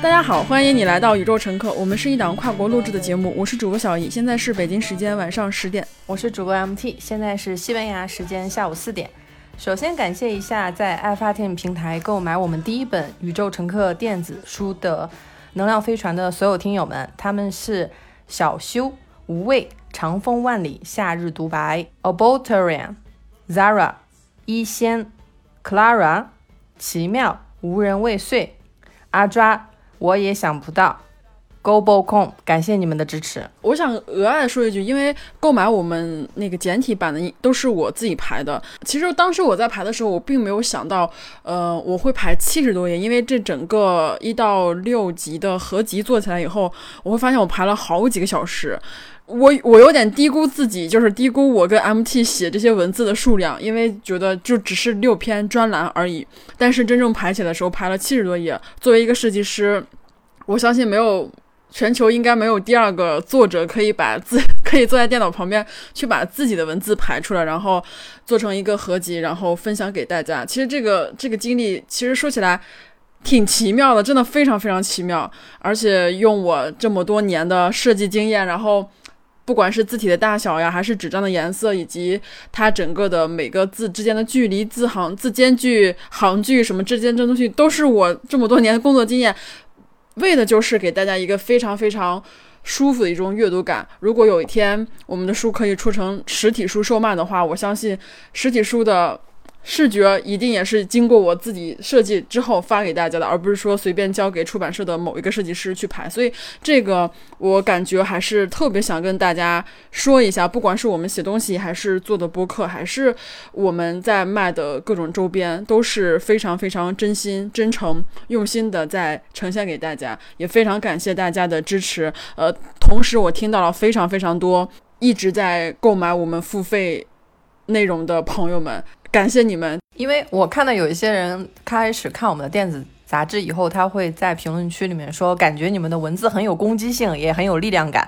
大家好，欢迎你来到宇宙乘客。我们是一档跨国录制的节目，我是主播小易，现在是北京时间晚上十点。我是主播 MT，现在是西班牙时间下午四点。首先感谢一下在爱发电平台购买我们第一本《宇宙乘客》电子书的能量飞船的所有听友们，他们是小修、无畏、长风万里、夏日独白、Abolterian、Zara、一仙、Clara、奇妙、无人未遂、阿抓，我也想不到。GoBoCom，感谢你们的支持。我想额外说一句，因为购买我们那个简体版的都是我自己排的。其实当时我在排的时候，我并没有想到，呃，我会排七十多页，因为这整个一到六集的合集做起来以后，我会发现我排了好几个小时。我我有点低估自己，就是低估我跟 MT 写这些文字的数量，因为觉得就只是六篇专栏而已。但是真正排起来的时候，排了七十多页。作为一个设计师，我相信没有。全球应该没有第二个作者可以把自 可以坐在电脑旁边去把自己的文字排出来，然后做成一个合集，然后分享给大家。其实这个这个经历，其实说起来挺奇妙的，真的非常非常奇妙。而且用我这么多年的设计经验，然后不管是字体的大小呀，还是纸张的颜色，以及它整个的每个字之间的距离、字行、字间距、行距什么之间这东西，都是我这么多年的工作经验。为的就是给大家一个非常非常舒服的一种阅读感。如果有一天我们的书可以出成实体书售卖的话，我相信实体书的。视觉一定也是经过我自己设计之后发给大家的，而不是说随便交给出版社的某一个设计师去排。所以这个我感觉还是特别想跟大家说一下，不管是我们写东西，还是做的播客，还是我们在卖的各种周边，都是非常非常真心、真诚、用心的在呈现给大家。也非常感谢大家的支持。呃，同时我听到了非常非常多一直在购买我们付费内容的朋友们。感谢你们，因为我看到有一些人开始看我们的电子杂志以后，他会在评论区里面说，感觉你们的文字很有攻击性，也很有力量感。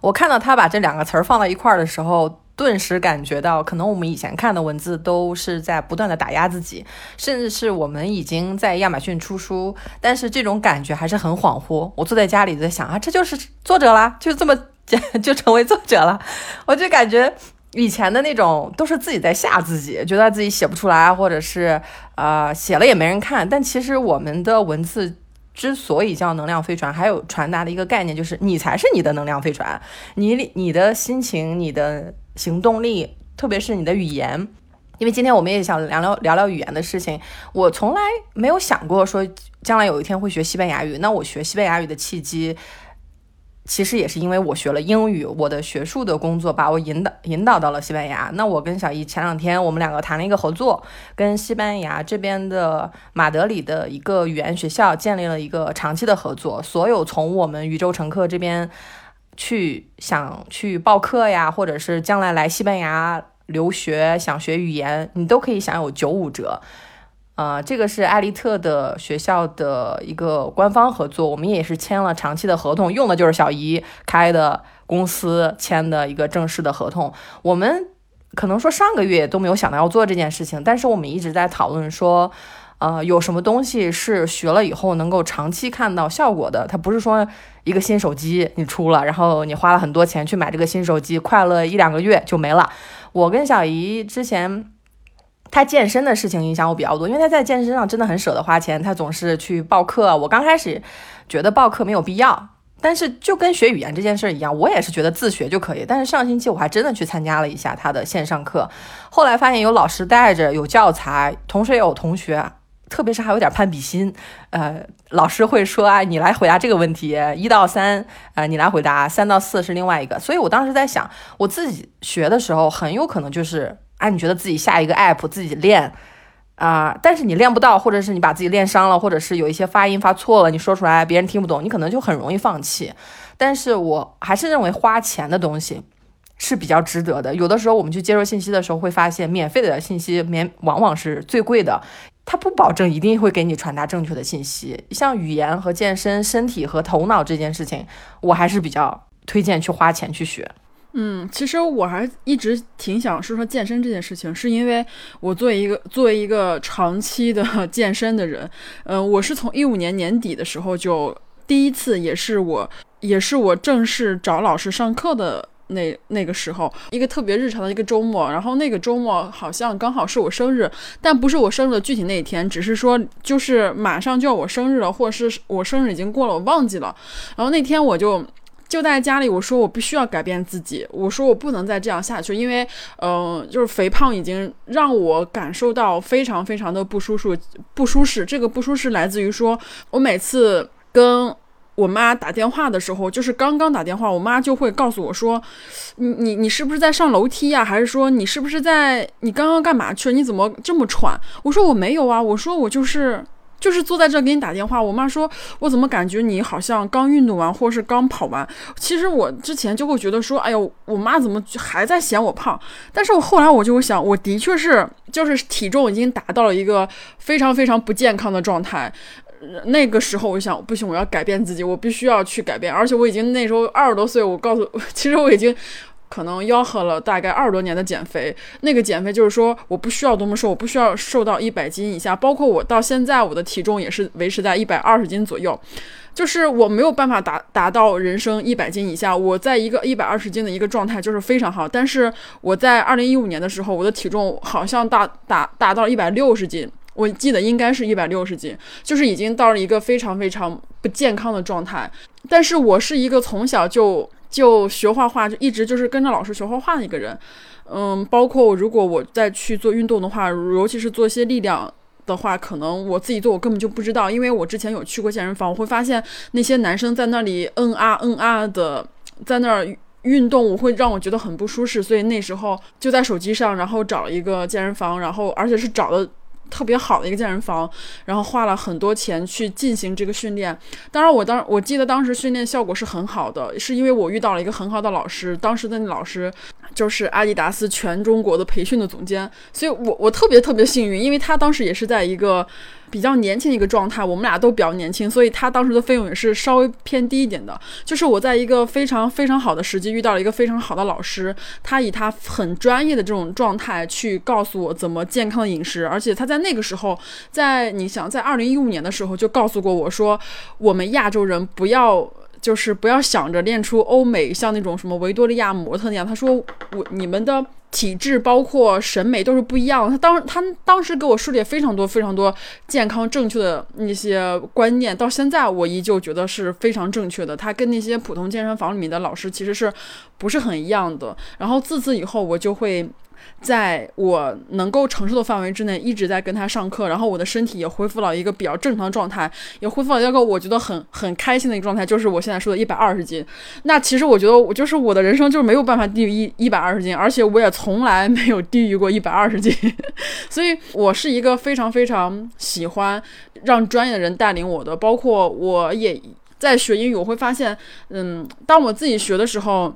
我看到他把这两个词儿放到一块儿的时候，顿时感觉到，可能我们以前看的文字都是在不断的打压自己，甚至是我们已经在亚马逊出书，但是这种感觉还是很恍惚。我坐在家里在想啊，这就是作者啦，就这么简就成为作者了，我就感觉。以前的那种都是自己在吓自己，觉得自己写不出来，或者是呃写了也没人看。但其实我们的文字之所以叫能量飞船，还有传达的一个概念，就是你才是你的能量飞船，你你的心情、你的行动力，特别是你的语言。因为今天我们也想聊聊聊聊语言的事情。我从来没有想过说将来有一天会学西班牙语。那我学西班牙语的契机。其实也是因为我学了英语，我的学术的工作把我引导引导到了西班牙。那我跟小姨前两天我们两个谈了一个合作，跟西班牙这边的马德里的一个语言学校建立了一个长期的合作。所有从我们宇宙乘客这边去想去报课呀，或者是将来来西班牙留学想学语言，你都可以享有九五折。呃，这个是艾利特的学校的一个官方合作，我们也是签了长期的合同，用的就是小姨开的公司签的一个正式的合同。我们可能说上个月都没有想到要做这件事情，但是我们一直在讨论说，呃，有什么东西是学了以后能够长期看到效果的？它不是说一个新手机你出了，然后你花了很多钱去买这个新手机，快乐一两个月就没了。我跟小姨之前。他健身的事情影响我比较多，因为他在健身上真的很舍得花钱，他总是去报课。我刚开始觉得报课没有必要，但是就跟学语言这件事一样，我也是觉得自学就可以。但是上星期我还真的去参加了一下他的线上课，后来发现有老师带着，有教材，同时也有同学，特别是还有点攀比心。呃，老师会说啊，你来回答这个问题，一到三，呃，你来回答，三到四是另外一个。所以我当时在想，我自己学的时候，很有可能就是。啊，你觉得自己下一个 app 自己练啊，但是你练不到，或者是你把自己练伤了，或者是有一些发音发错了，你说出来别人听不懂，你可能就很容易放弃。但是我还是认为花钱的东西是比较值得的。有的时候我们去接受信息的时候，会发现免费的信息免往往是最贵的，它不保证一定会给你传达正确的信息。像语言和健身、身体和头脑这件事情，我还是比较推荐去花钱去学。嗯，其实我还一直挺想说说健身这件事情，是因为我作为一个作为一个长期的 健身的人，嗯，我是从一五年年底的时候就第一次，也是我也是我正式找老师上课的。那那个时候，一个特别日常的一个周末，然后那个周末好像刚好是我生日，但不是我生日的具体那一天，只是说就是马上就要我生日了，或者是我生日已经过了，我忘记了。然后那天我就就在家里，我说我必须要改变自己，我说我不能再这样下去，因为嗯，就是肥胖已经让我感受到非常非常的不舒适，不舒适。这个不舒适来自于说我每次跟。我妈打电话的时候，就是刚刚打电话，我妈就会告诉我说：“你你你是不是在上楼梯呀？还是说你是不是在你刚刚干嘛去了？你怎么这么喘？”我说：“我没有啊，我说我就是就是坐在这给你打电话。”我妈说：“我怎么感觉你好像刚运动完，或是刚跑完？”其实我之前就会觉得说：“哎呦，我妈怎么还在嫌我胖？”但是我后来我就会想，我的确是就是体重已经达到了一个非常非常不健康的状态。那个时候，我想不行，我要改变自己，我必须要去改变。而且我已经那时候二十多岁，我告诉，其实我已经可能吆喝了大概二十多年的减肥。那个减肥就是说，我不需要多么瘦，我不需要瘦到一百斤以下。包括我到现在，我的体重也是维持在一百二十斤左右。就是我没有办法达达到人生一百斤以下，我在一个一百二十斤的一个状态就是非常好。但是我在二零一五年的时候，我的体重好像达达达到一百六十斤。我记得应该是一百六十斤，就是已经到了一个非常非常不健康的状态。但是我是一个从小就就学画画，就一直就是跟着老师学画画的一个人。嗯，包括如果我再去做运动的话，尤其是做一些力量的话，可能我自己做我根本就不知道，因为我之前有去过健身房，我会发现那些男生在那里嗯啊嗯啊的在那儿运动，我会让我觉得很不舒适。所以那时候就在手机上，然后找了一个健身房，然后而且是找的。特别好的一个健身房，然后花了很多钱去进行这个训练。当然，我当我记得当时训练效果是很好的，是因为我遇到了一个很好的老师。当时的老师就是阿迪达斯全中国的培训的总监，所以我我特别特别幸运，因为他当时也是在一个。比较年轻的一个状态，我们俩都比较年轻，所以他当时的费用也是稍微偏低一点的。就是我在一个非常非常好的时机遇到了一个非常好的老师，他以他很专业的这种状态去告诉我怎么健康的饮食，而且他在那个时候，在你想在二零一五年的时候就告诉过我说，我们亚洲人不要。就是不要想着练出欧美像那种什么维多利亚模特那样。他说我你们的体质包括审美都是不一样的。他当他当时给我树立非常多非常多健康正确的那些观念，到现在我依旧觉得是非常正确的。他跟那些普通健身房里面的老师其实是不是很一样的。然后自此以后我就会。在我能够承受的范围之内，一直在跟他上课，然后我的身体也恢复了一个比较正常的状态，也恢复了一个我觉得很很开心的一个状态，就是我现在说的一百二十斤。那其实我觉得我就是我的人生就是没有办法低于一一百二十斤，而且我也从来没有低于过一百二十斤，所以我是一个非常非常喜欢让专业的人带领我的，包括我也在学英语，我会发现，嗯，当我自己学的时候，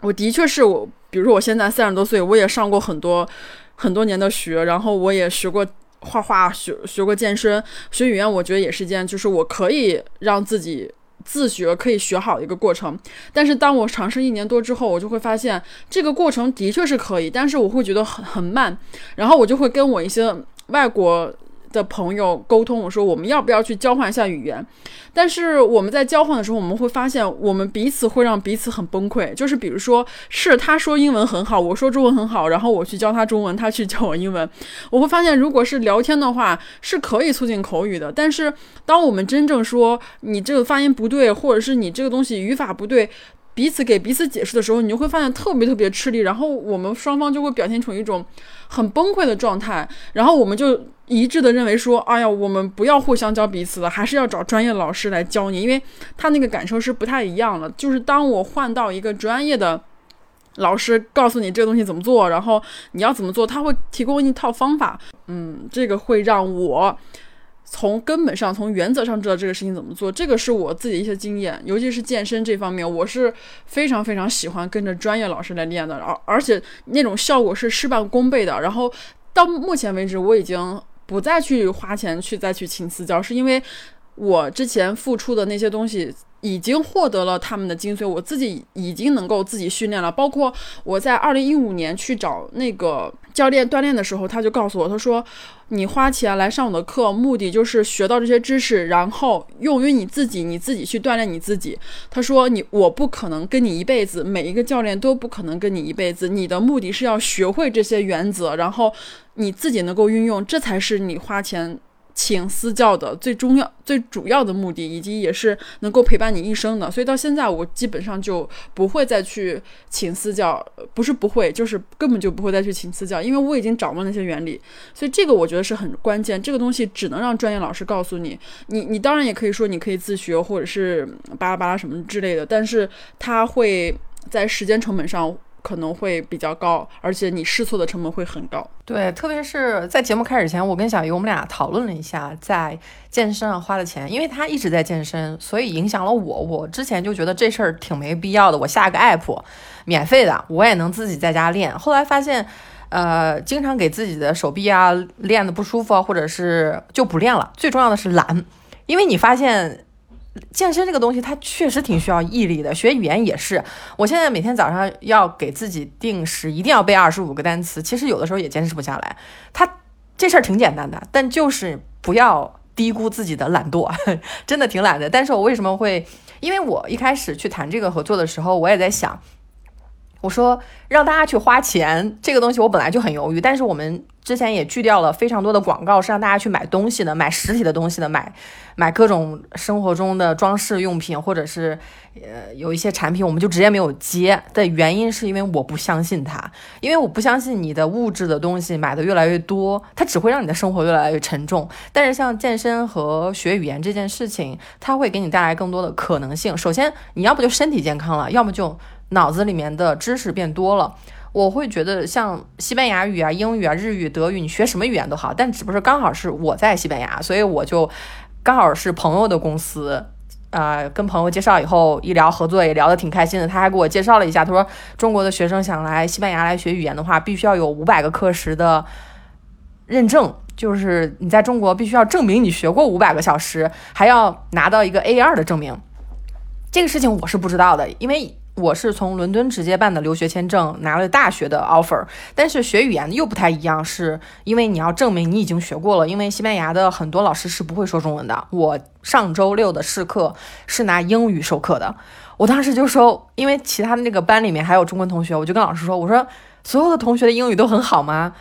我的确是我。比如说，我现在三十多岁，我也上过很多很多年的学，然后我也学过画画，学学过健身，学语言，我觉得也是一件，就是我可以让自己自学可以学好一个过程。但是当我尝试一年多之后，我就会发现这个过程的确是可以，但是我会觉得很很慢，然后我就会跟我一些外国。的朋友沟通，我说我们要不要去交换一下语言？但是我们在交换的时候，我们会发现我们彼此会让彼此很崩溃。就是比如说，是他说英文很好，我说中文很好，然后我去教他中文，他去教我英文。我会发现，如果是聊天的话，是可以促进口语的。但是当我们真正说你这个发音不对，或者是你这个东西语法不对，彼此给彼此解释的时候，你就会发现特别特别吃力。然后我们双方就会表现出一种很崩溃的状态。然后我们就。一致的认为说，哎呀，我们不要互相教彼此了，还是要找专业老师来教你，因为他那个感受是不太一样的。就是当我换到一个专业的老师，告诉你这个东西怎么做，然后你要怎么做，他会提供一套方法。嗯，这个会让我从根本上、从原则上知道这个事情怎么做。这个是我自己一些经验，尤其是健身这方面，我是非常非常喜欢跟着专业老师来练的，而而且那种效果是事半功倍的。然后到目前为止，我已经。不再去花钱去再去请私教，是因为我之前付出的那些东西已经获得了他们的精髓，我自己已经能够自己训练了。包括我在二零一五年去找那个教练锻炼的时候，他就告诉我，他说：“你花钱来上我的课，目的就是学到这些知识，然后用于你自己，你自己去锻炼你自己。”他说：“你我不可能跟你一辈子，每一个教练都不可能跟你一辈子。你的目的是要学会这些原则，然后你自己能够运用，这才是你花钱。”请私教的最重要、最主要的目的，以及也是能够陪伴你一生的。所以到现在，我基本上就不会再去请私教，不是不会，就是根本就不会再去请私教，因为我已经掌握那些原理。所以这个我觉得是很关键，这个东西只能让专业老师告诉你。你你当然也可以说你可以自学，或者是巴拉巴拉什么之类的，但是它会在时间成本上。可能会比较高，而且你试错的成本会很高。对，特别是在节目开始前，我跟小姨我们俩讨论了一下在健身上花的钱，因为他一直在健身，所以影响了我。我之前就觉得这事儿挺没必要的，我下个 app，免费的，我也能自己在家练。后来发现，呃，经常给自己的手臂啊练的不舒服啊，或者是就不练了。最重要的是懒，因为你发现。健身这个东西，它确实挺需要毅力的。学语言也是，我现在每天早上要给自己定时，一定要背二十五个单词。其实有的时候也坚持不下来。它这事儿挺简单的，但就是不要低估自己的懒惰，真的挺懒的。但是我为什么会？因为我一开始去谈这个合作的时候，我也在想。我说让大家去花钱这个东西，我本来就很犹豫。但是我们之前也拒掉了非常多的广告，是让大家去买东西的，买实体的东西的，买买各种生活中的装饰用品，或者是呃有一些产品，我们就直接没有接的原因，是因为我不相信它，因为我不相信你的物质的东西买的越来越多，它只会让你的生活越来越沉重。但是像健身和学语言这件事情，它会给你带来更多的可能性。首先，你要不就身体健康了，要么就。脑子里面的知识变多了，我会觉得像西班牙语啊、英语啊、日语、德语，你学什么语言都好。但只不过刚好是我在西班牙，所以我就刚好是朋友的公司，呃，跟朋友介绍以后一聊合作也聊得挺开心的。他还给我介绍了一下，他说中国的学生想来西班牙来学语言的话，必须要有五百个课时的认证，就是你在中国必须要证明你学过五百个小时，还要拿到一个 A 二的证明。这个事情我是不知道的，因为。我是从伦敦直接办的留学签证，拿了大学的 offer，但是学语言又不太一样，是因为你要证明你已经学过了，因为西班牙的很多老师是不会说中文的。我上周六的试课是拿英语授课的，我当时就说，因为其他的那个班里面还有中文同学，我就跟老师说，我说所有的同学的英语都很好吗？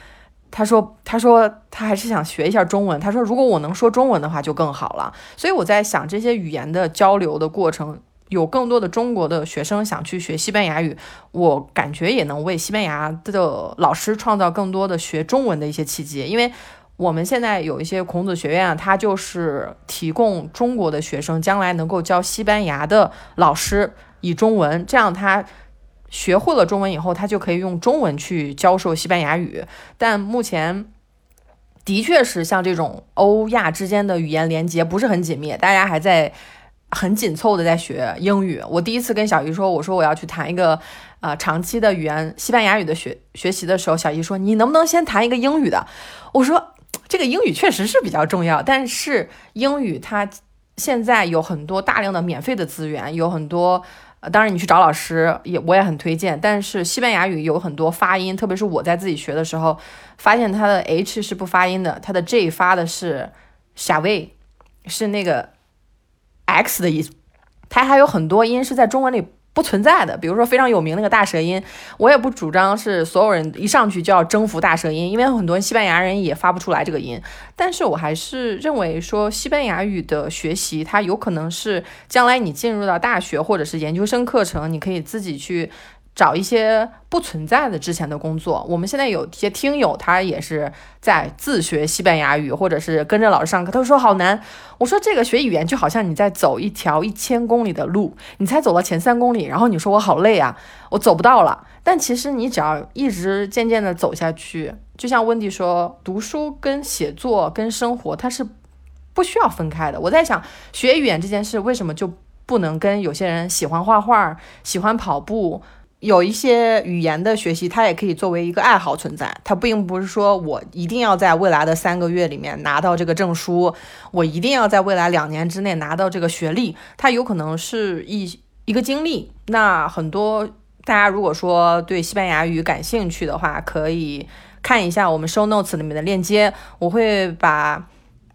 他说，他说他还是想学一下中文，他说如果我能说中文的话就更好了。所以我在想这些语言的交流的过程。有更多的中国的学生想去学西班牙语，我感觉也能为西班牙的老师创造更多的学中文的一些契机。因为我们现在有一些孔子学院啊，它就是提供中国的学生将来能够教西班牙的老师以中文，这样他学会了中文以后，他就可以用中文去教授西班牙语。但目前的确是像这种欧亚之间的语言连接不是很紧密，大家还在。很紧凑的在学英语。我第一次跟小姨说，我说我要去谈一个，呃，长期的语言西班牙语的学学习的时候，小姨说你能不能先谈一个英语的？我说这个英语确实是比较重要，但是英语它现在有很多大量的免费的资源，有很多，当然你去找老师也我也很推荐。但是西班牙语有很多发音，特别是我在自己学的时候，发现它的 H 是不发音的，它的 J 发的是下位，是那个。X 的意思，它还有很多音是在中文里不存在的，比如说非常有名那个大舌音，我也不主张是所有人一上去就要征服大舌音，因为很多西班牙人也发不出来这个音。但是我还是认为说西班牙语的学习，它有可能是将来你进入到大学或者是研究生课程，你可以自己去。找一些不存在的之前的工作。我们现在有些听友，他也是在自学西班牙语，或者是跟着老师上课。他说好难。我说这个学语言就好像你在走一条一千公里的路，你才走了前三公里，然后你说我好累啊，我走不到了。但其实你只要一直渐渐的走下去，就像温迪说，读书跟写作跟生活它是不需要分开的。我在想，学语言这件事为什么就不能跟有些人喜欢画画、喜欢跑步？有一些语言的学习，它也可以作为一个爱好存在。它并不是说我一定要在未来的三个月里面拿到这个证书，我一定要在未来两年之内拿到这个学历。它有可能是一一个经历。那很多大家如果说对西班牙语感兴趣的话，可以。看一下我们 show notes 里面的链接，我会把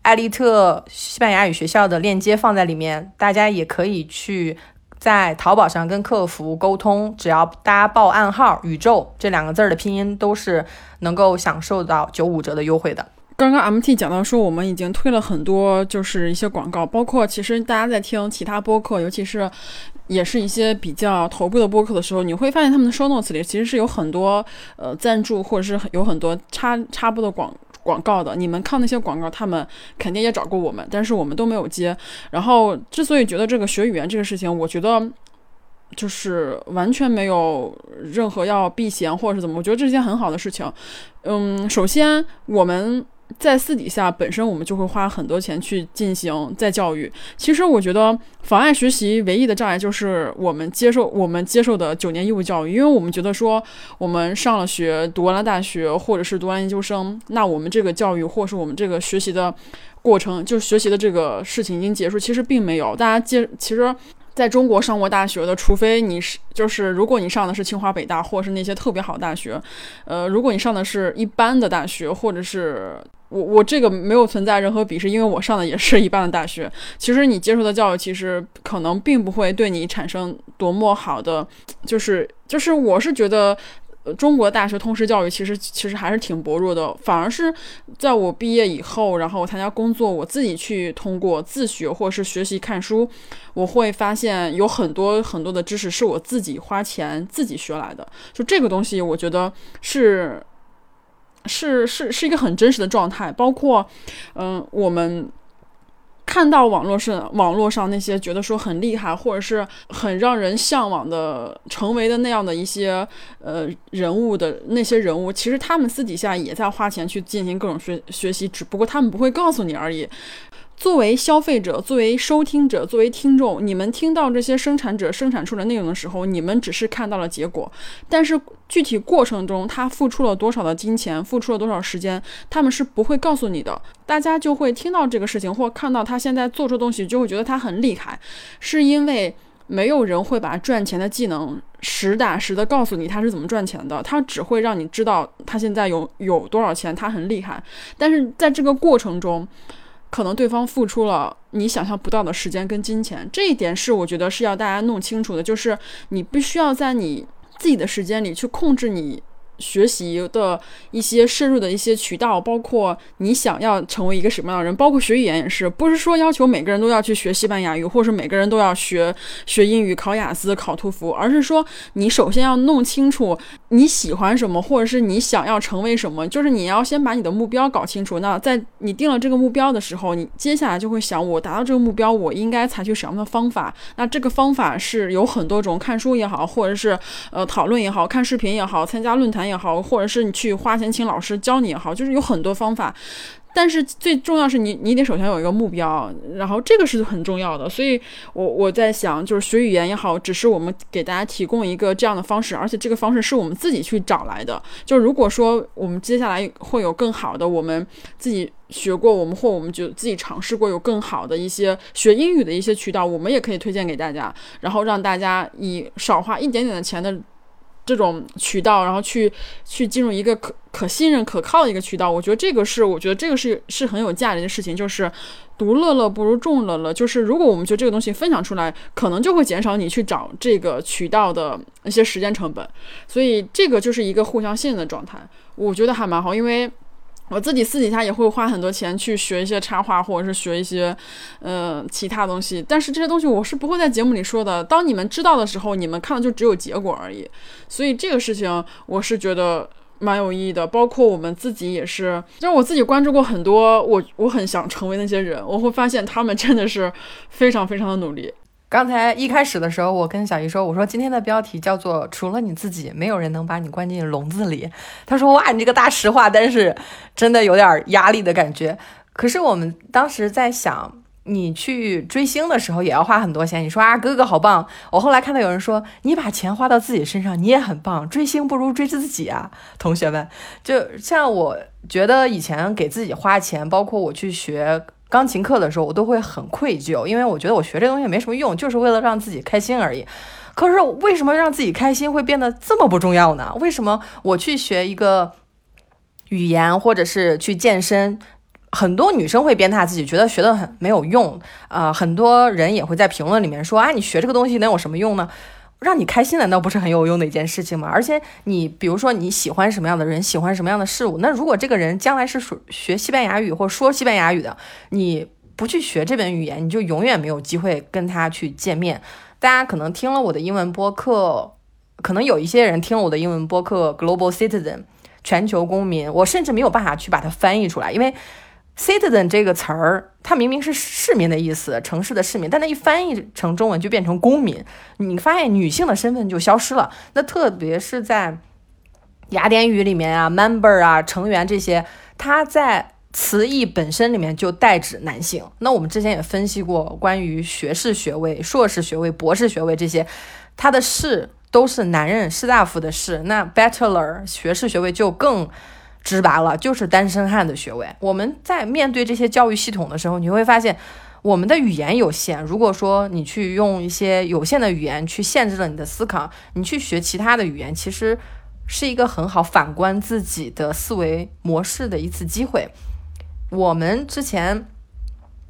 艾丽特西班牙语学校的链接放在里面，大家也可以去在淘宝上跟客服沟通，只要大家报暗号“宇宙”这两个字的拼音，都是能够享受到九五折的优惠的。刚刚 MT 讲到说，我们已经推了很多，就是一些广告，包括其实大家在听其他播客，尤其是也是一些比较头部的播客的时候，你会发现他们的 show notes 里其实是有很多呃赞助，或者是有很多插插播的广广告的。你们看那些广告，他们肯定也找过我们，但是我们都没有接。然后之所以觉得这个学语言这个事情，我觉得就是完全没有任何要避嫌或者是怎么，我觉得这是件很好的事情。嗯，首先我们。在私底下，本身我们就会花很多钱去进行再教育。其实我觉得妨碍学习唯一的障碍就是我们接受我们接受的九年义务教育，因为我们觉得说我们上了学，读完了大学，或者是读完研究生，那我们这个教育或是我们这个学习的过程，就学习的这个事情已经结束。其实并没有，大家接其实。在中国上过大学的，除非你是就是如果你上的是清华北大，或者是那些特别好大学，呃，如果你上的是一般的大学，或者是我我这个没有存在任何鄙视，因为我上的也是一般的大学。其实你接受的教育，其实可能并不会对你产生多么好的，就是就是我是觉得。呃，中国大学通识教育其实其实还是挺薄弱的，反而是在我毕业以后，然后我参加工作，我自己去通过自学或者是学习看书，我会发现有很多很多的知识是我自己花钱自己学来的。就这个东西，我觉得是是是是一个很真实的状态。包括，嗯，我们。看到网络上网络上那些觉得说很厉害或者是很让人向往的成为的那样的一些呃人物的那些人物，其实他们私底下也在花钱去进行各种学学习，只不过他们不会告诉你而已。作为消费者，作为收听者，作为听众，你们听到这些生产者生产出的内容的时候，你们只是看到了结果，但是具体过程中他付出了多少的金钱，付出了多少时间，他们是不会告诉你的。大家就会听到这个事情，或看到他现在做出的东西，就会觉得他很厉害，是因为没有人会把赚钱的技能实打实的告诉你他是怎么赚钱的，他只会让你知道他现在有有多少钱，他很厉害，但是在这个过程中。可能对方付出了你想象不到的时间跟金钱，这一点是我觉得是要大家弄清楚的，就是你必须要在你自己的时间里去控制你。学习的一些深入的一些渠道，包括你想要成为一个什么样的人，包括学语言也是，不是说要求每个人都要去学西班牙语，或是每个人都要学学英语、考雅思、考托福，而是说你首先要弄清楚你喜欢什么，或者是你想要成为什么，就是你要先把你的目标搞清楚。那在你定了这个目标的时候，你接下来就会想，我达到这个目标，我应该采取什么样的方法？那这个方法是有很多种，看书也好，或者是呃讨论也好看视频也好，参加论坛。也好，或者是你去花钱请老师教你也好，就是有很多方法，但是最重要是你，你得首先有一个目标，然后这个是很重要的。所以，我我在想，就是学语言也好，只是我们给大家提供一个这样的方式，而且这个方式是我们自己去找来的。就如果说我们接下来会有更好的，我们自己学过，我们或我们就自己尝试过有更好的一些学英语的一些渠道，我们也可以推荐给大家，然后让大家以少花一点点的钱的。这种渠道，然后去去进入一个可可信任、可靠的一个渠道，我觉得这个是，我觉得这个是是很有价值的事情。就是独乐乐不如众乐乐，就是如果我们觉得这个东西分享出来，可能就会减少你去找这个渠道的一些时间成本。所以这个就是一个互相信任的状态，我觉得还蛮好，因为。我自己私底下也会花很多钱去学一些插画，或者是学一些，呃，其他东西。但是这些东西我是不会在节目里说的。当你们知道的时候，你们看的就只有结果而已。所以这个事情我是觉得蛮有意义的。包括我们自己也是，就是我自己关注过很多，我我很想成为那些人，我会发现他们真的是非常非常的努力。刚才一开始的时候，我跟小姨说：“我说今天的标题叫做‘除了你自己，没有人能把你关进笼子里’。”她说：“哇，你这个大实话，但是真的有点压力的感觉。”可是我们当时在想，你去追星的时候也要花很多钱。你说啊，哥哥好棒。我后来看到有人说，你把钱花到自己身上，你也很棒。追星不如追自己啊，同学们。就像我觉得以前给自己花钱，包括我去学。钢琴课的时候，我都会很愧疚，因为我觉得我学这东西没什么用，就是为了让自己开心而已。可是为什么让自己开心会变得这么不重要呢？为什么我去学一个语言或者是去健身，很多女生会鞭挞自己，觉得学的很没有用。呃，很多人也会在评论里面说啊，你学这个东西能有什么用呢？让你开心难道不是很有用的一件事情吗？而且你比如说你喜欢什么样的人，喜欢什么样的事物，那如果这个人将来是属学西班牙语或说西班牙语的，你不去学这门语言，你就永远没有机会跟他去见面。大家可能听了我的英文播客，可能有一些人听了我的英文播客 Global Citizen 全球公民，我甚至没有办法去把它翻译出来，因为。Citizen 这个词儿，它明明是市民的意思，城市的市民，但它一翻译成中文就变成公民。你发现女性的身份就消失了。那特别是在雅典语里面啊，member 啊，成员这些，它在词义本身里面就代指男性。那我们之前也分析过关于学士学位、硕士学位、博士学位这些，它的士都是男人士大夫的士。那 bachelor 学士学位就更。直白了，就是单身汉的学位。我们在面对这些教育系统的时候，你会发现，我们的语言有限。如果说你去用一些有限的语言去限制了你的思考，你去学其他的语言，其实是一个很好反观自己的思维模式的一次机会。我们之前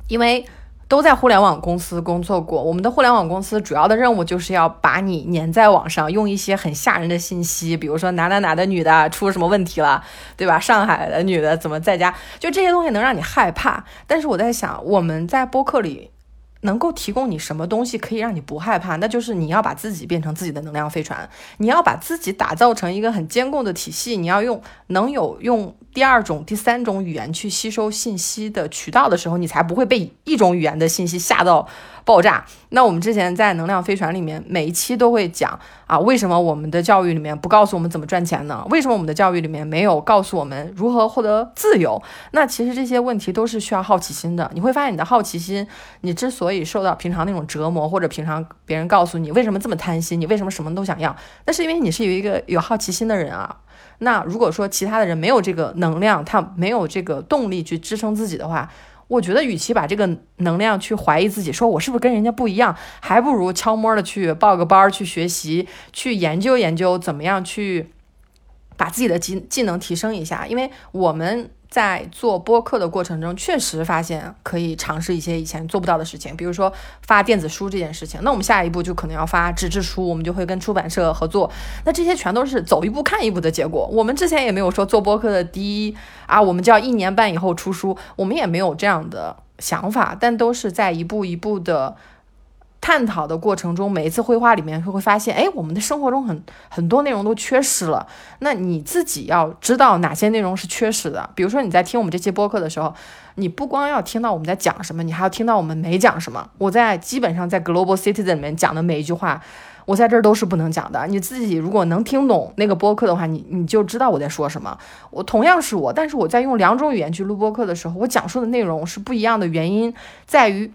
因为。都在互联网公司工作过。我们的互联网公司主要的任务就是要把你粘在网上，用一些很吓人的信息，比如说哪哪哪的女的出什么问题了，对吧？上海的女的怎么在家？就这些东西能让你害怕。但是我在想，我们在播客里。能够提供你什么东西可以让你不害怕？那就是你要把自己变成自己的能量飞船，你要把自己打造成一个很坚固的体系，你要用能有用第二种、第三种语言去吸收信息的渠道的时候，你才不会被一种语言的信息吓到。爆炸。那我们之前在能量飞船里面每一期都会讲啊，为什么我们的教育里面不告诉我们怎么赚钱呢？为什么我们的教育里面没有告诉我们如何获得自由？那其实这些问题都是需要好奇心的。你会发现你的好奇心，你之所以受到平常那种折磨，或者平常别人告诉你为什么这么贪心，你为什么什么都想要，那是因为你是有一个有好奇心的人啊。那如果说其他的人没有这个能量，他没有这个动力去支撑自己的话，我觉得，与其把这个能量去怀疑自己，说我是不是跟人家不一样，还不如悄摸的去报个班儿，去学习，去研究研究，怎么样去把自己的技技能提升一下，因为我们。在做播客的过程中，确实发现可以尝试一些以前做不到的事情，比如说发电子书这件事情。那我们下一步就可能要发纸质书，我们就会跟出版社合作。那这些全都是走一步看一步的结果。我们之前也没有说做播客的第一啊，我们就要一年半以后出书，我们也没有这样的想法，但都是在一步一步的。探讨的过程中，每一次绘画里面会会发现，哎，我们的生活中很很多内容都缺失了。那你自己要知道哪些内容是缺失的。比如说你在听我们这期播客的时候，你不光要听到我们在讲什么，你还要听到我们没讲什么。我在基本上在 Global Citizen 里面讲的每一句话，我在这儿都是不能讲的。你自己如果能听懂那个播客的话，你你就知道我在说什么。我同样是我，但是我在用两种语言去录播客的时候，我讲述的内容是不一样的。原因在于。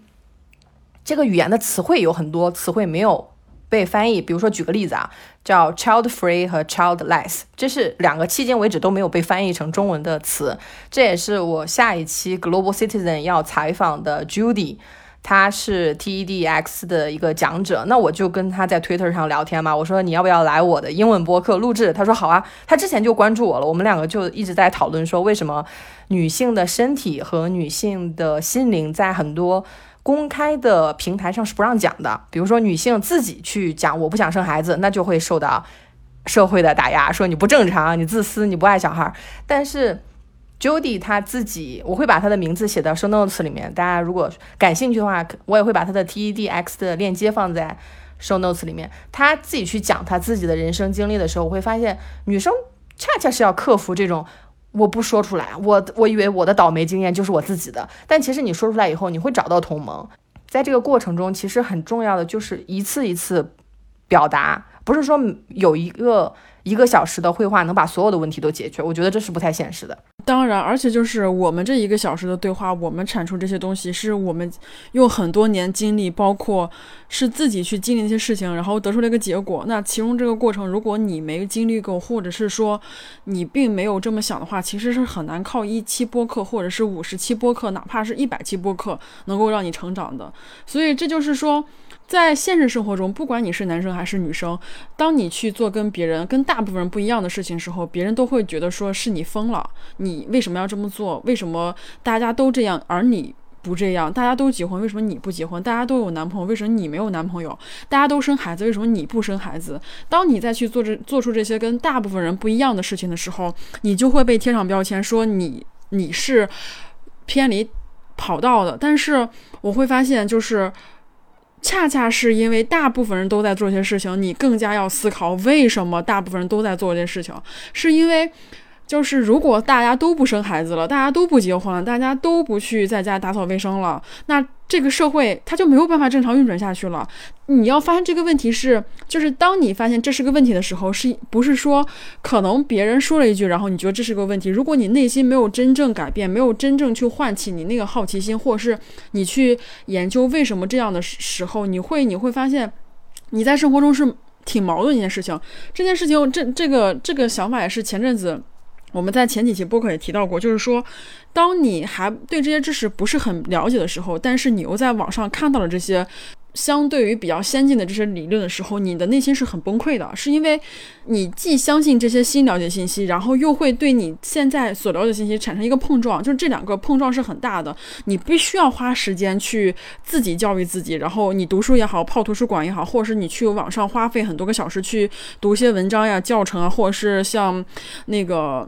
这个语言的词汇有很多词汇没有被翻译，比如说举个例子啊，叫 child free 和 childless，这是两个迄今为止都没有被翻译成中文的词。这也是我下一期 Global Citizen 要采访的 Judy，他是 TEDx 的一个讲者。那我就跟他在 Twitter 上聊天嘛，我说你要不要来我的英文播客录制？他说好啊。他之前就关注我了，我们两个就一直在讨论说，为什么女性的身体和女性的心灵在很多。公开的平台上是不让讲的，比如说女性自己去讲我不想生孩子，那就会受到社会的打压，说你不正常，你自私，你不爱小孩。但是 Jody 她自己，我会把她的名字写到 show notes 里面，大家如果感兴趣的话，我也会把她的 TEDx 的链接放在 show notes 里面。她自己去讲她自己的人生经历的时候，我会发现女生恰恰是要克服这种。我不说出来，我我以为我的倒霉经验就是我自己的，但其实你说出来以后，你会找到同盟。在这个过程中，其实很重要的就是一次一次表达，不是说有一个一个小时的绘画能把所有的问题都解决，我觉得这是不太现实的。当然，而且就是我们这一个小时的对话，我们产出这些东西，是我们用很多年经历，包括是自己去经历那些事情，然后得出了一个结果。那其中这个过程，如果你没经历过，或者是说你并没有这么想的话，其实是很难靠一期播客，或者是五十期播客，哪怕是一百期播客，能够让你成长的。所以这就是说。在现实生活中，不管你是男生还是女生，当你去做跟别人、跟大部分人不一样的事情时候，别人都会觉得说是你疯了，你为什么要这么做？为什么大家都这样，而你不这样？大家都结婚，为什么你不结婚？大家都有男朋友，为什么你没有男朋友？大家都生孩子，为什么你不生孩子？当你再去做这做出这些跟大部分人不一样的事情的时候，你就会被贴上标签，说你你是偏离跑道的。但是我会发现，就是。恰恰是因为大部分人都在做些事情，你更加要思考为什么大部分人都在做这些事情。是因为，就是如果大家都不生孩子了，大家都不结婚了，大家都不去在家打扫卫生了，那。这个社会它就没有办法正常运转下去了。你要发现这个问题是，就是当你发现这是个问题的时候，是不是说可能别人说了一句，然后你觉得这是个问题？如果你内心没有真正改变，没有真正去唤起你那个好奇心，或者是你去研究为什么这样的时候，你会你会发现你在生活中是挺矛盾一件事情。这件事情，这这个这个想法也是前阵子。我们在前几期播客也提到过，就是说，当你还对这些知识不是很了解的时候，但是你又在网上看到了这些。相对于比较先进的这些理论的时候，你的内心是很崩溃的，是因为你既相信这些新了解信息，然后又会对你现在所了解信息产生一个碰撞，就是这两个碰撞是很大的。你必须要花时间去自己教育自己，然后你读书也好，泡图书馆也好，或者是你去网上花费很多个小时去读一些文章呀、教程啊，或者是像那个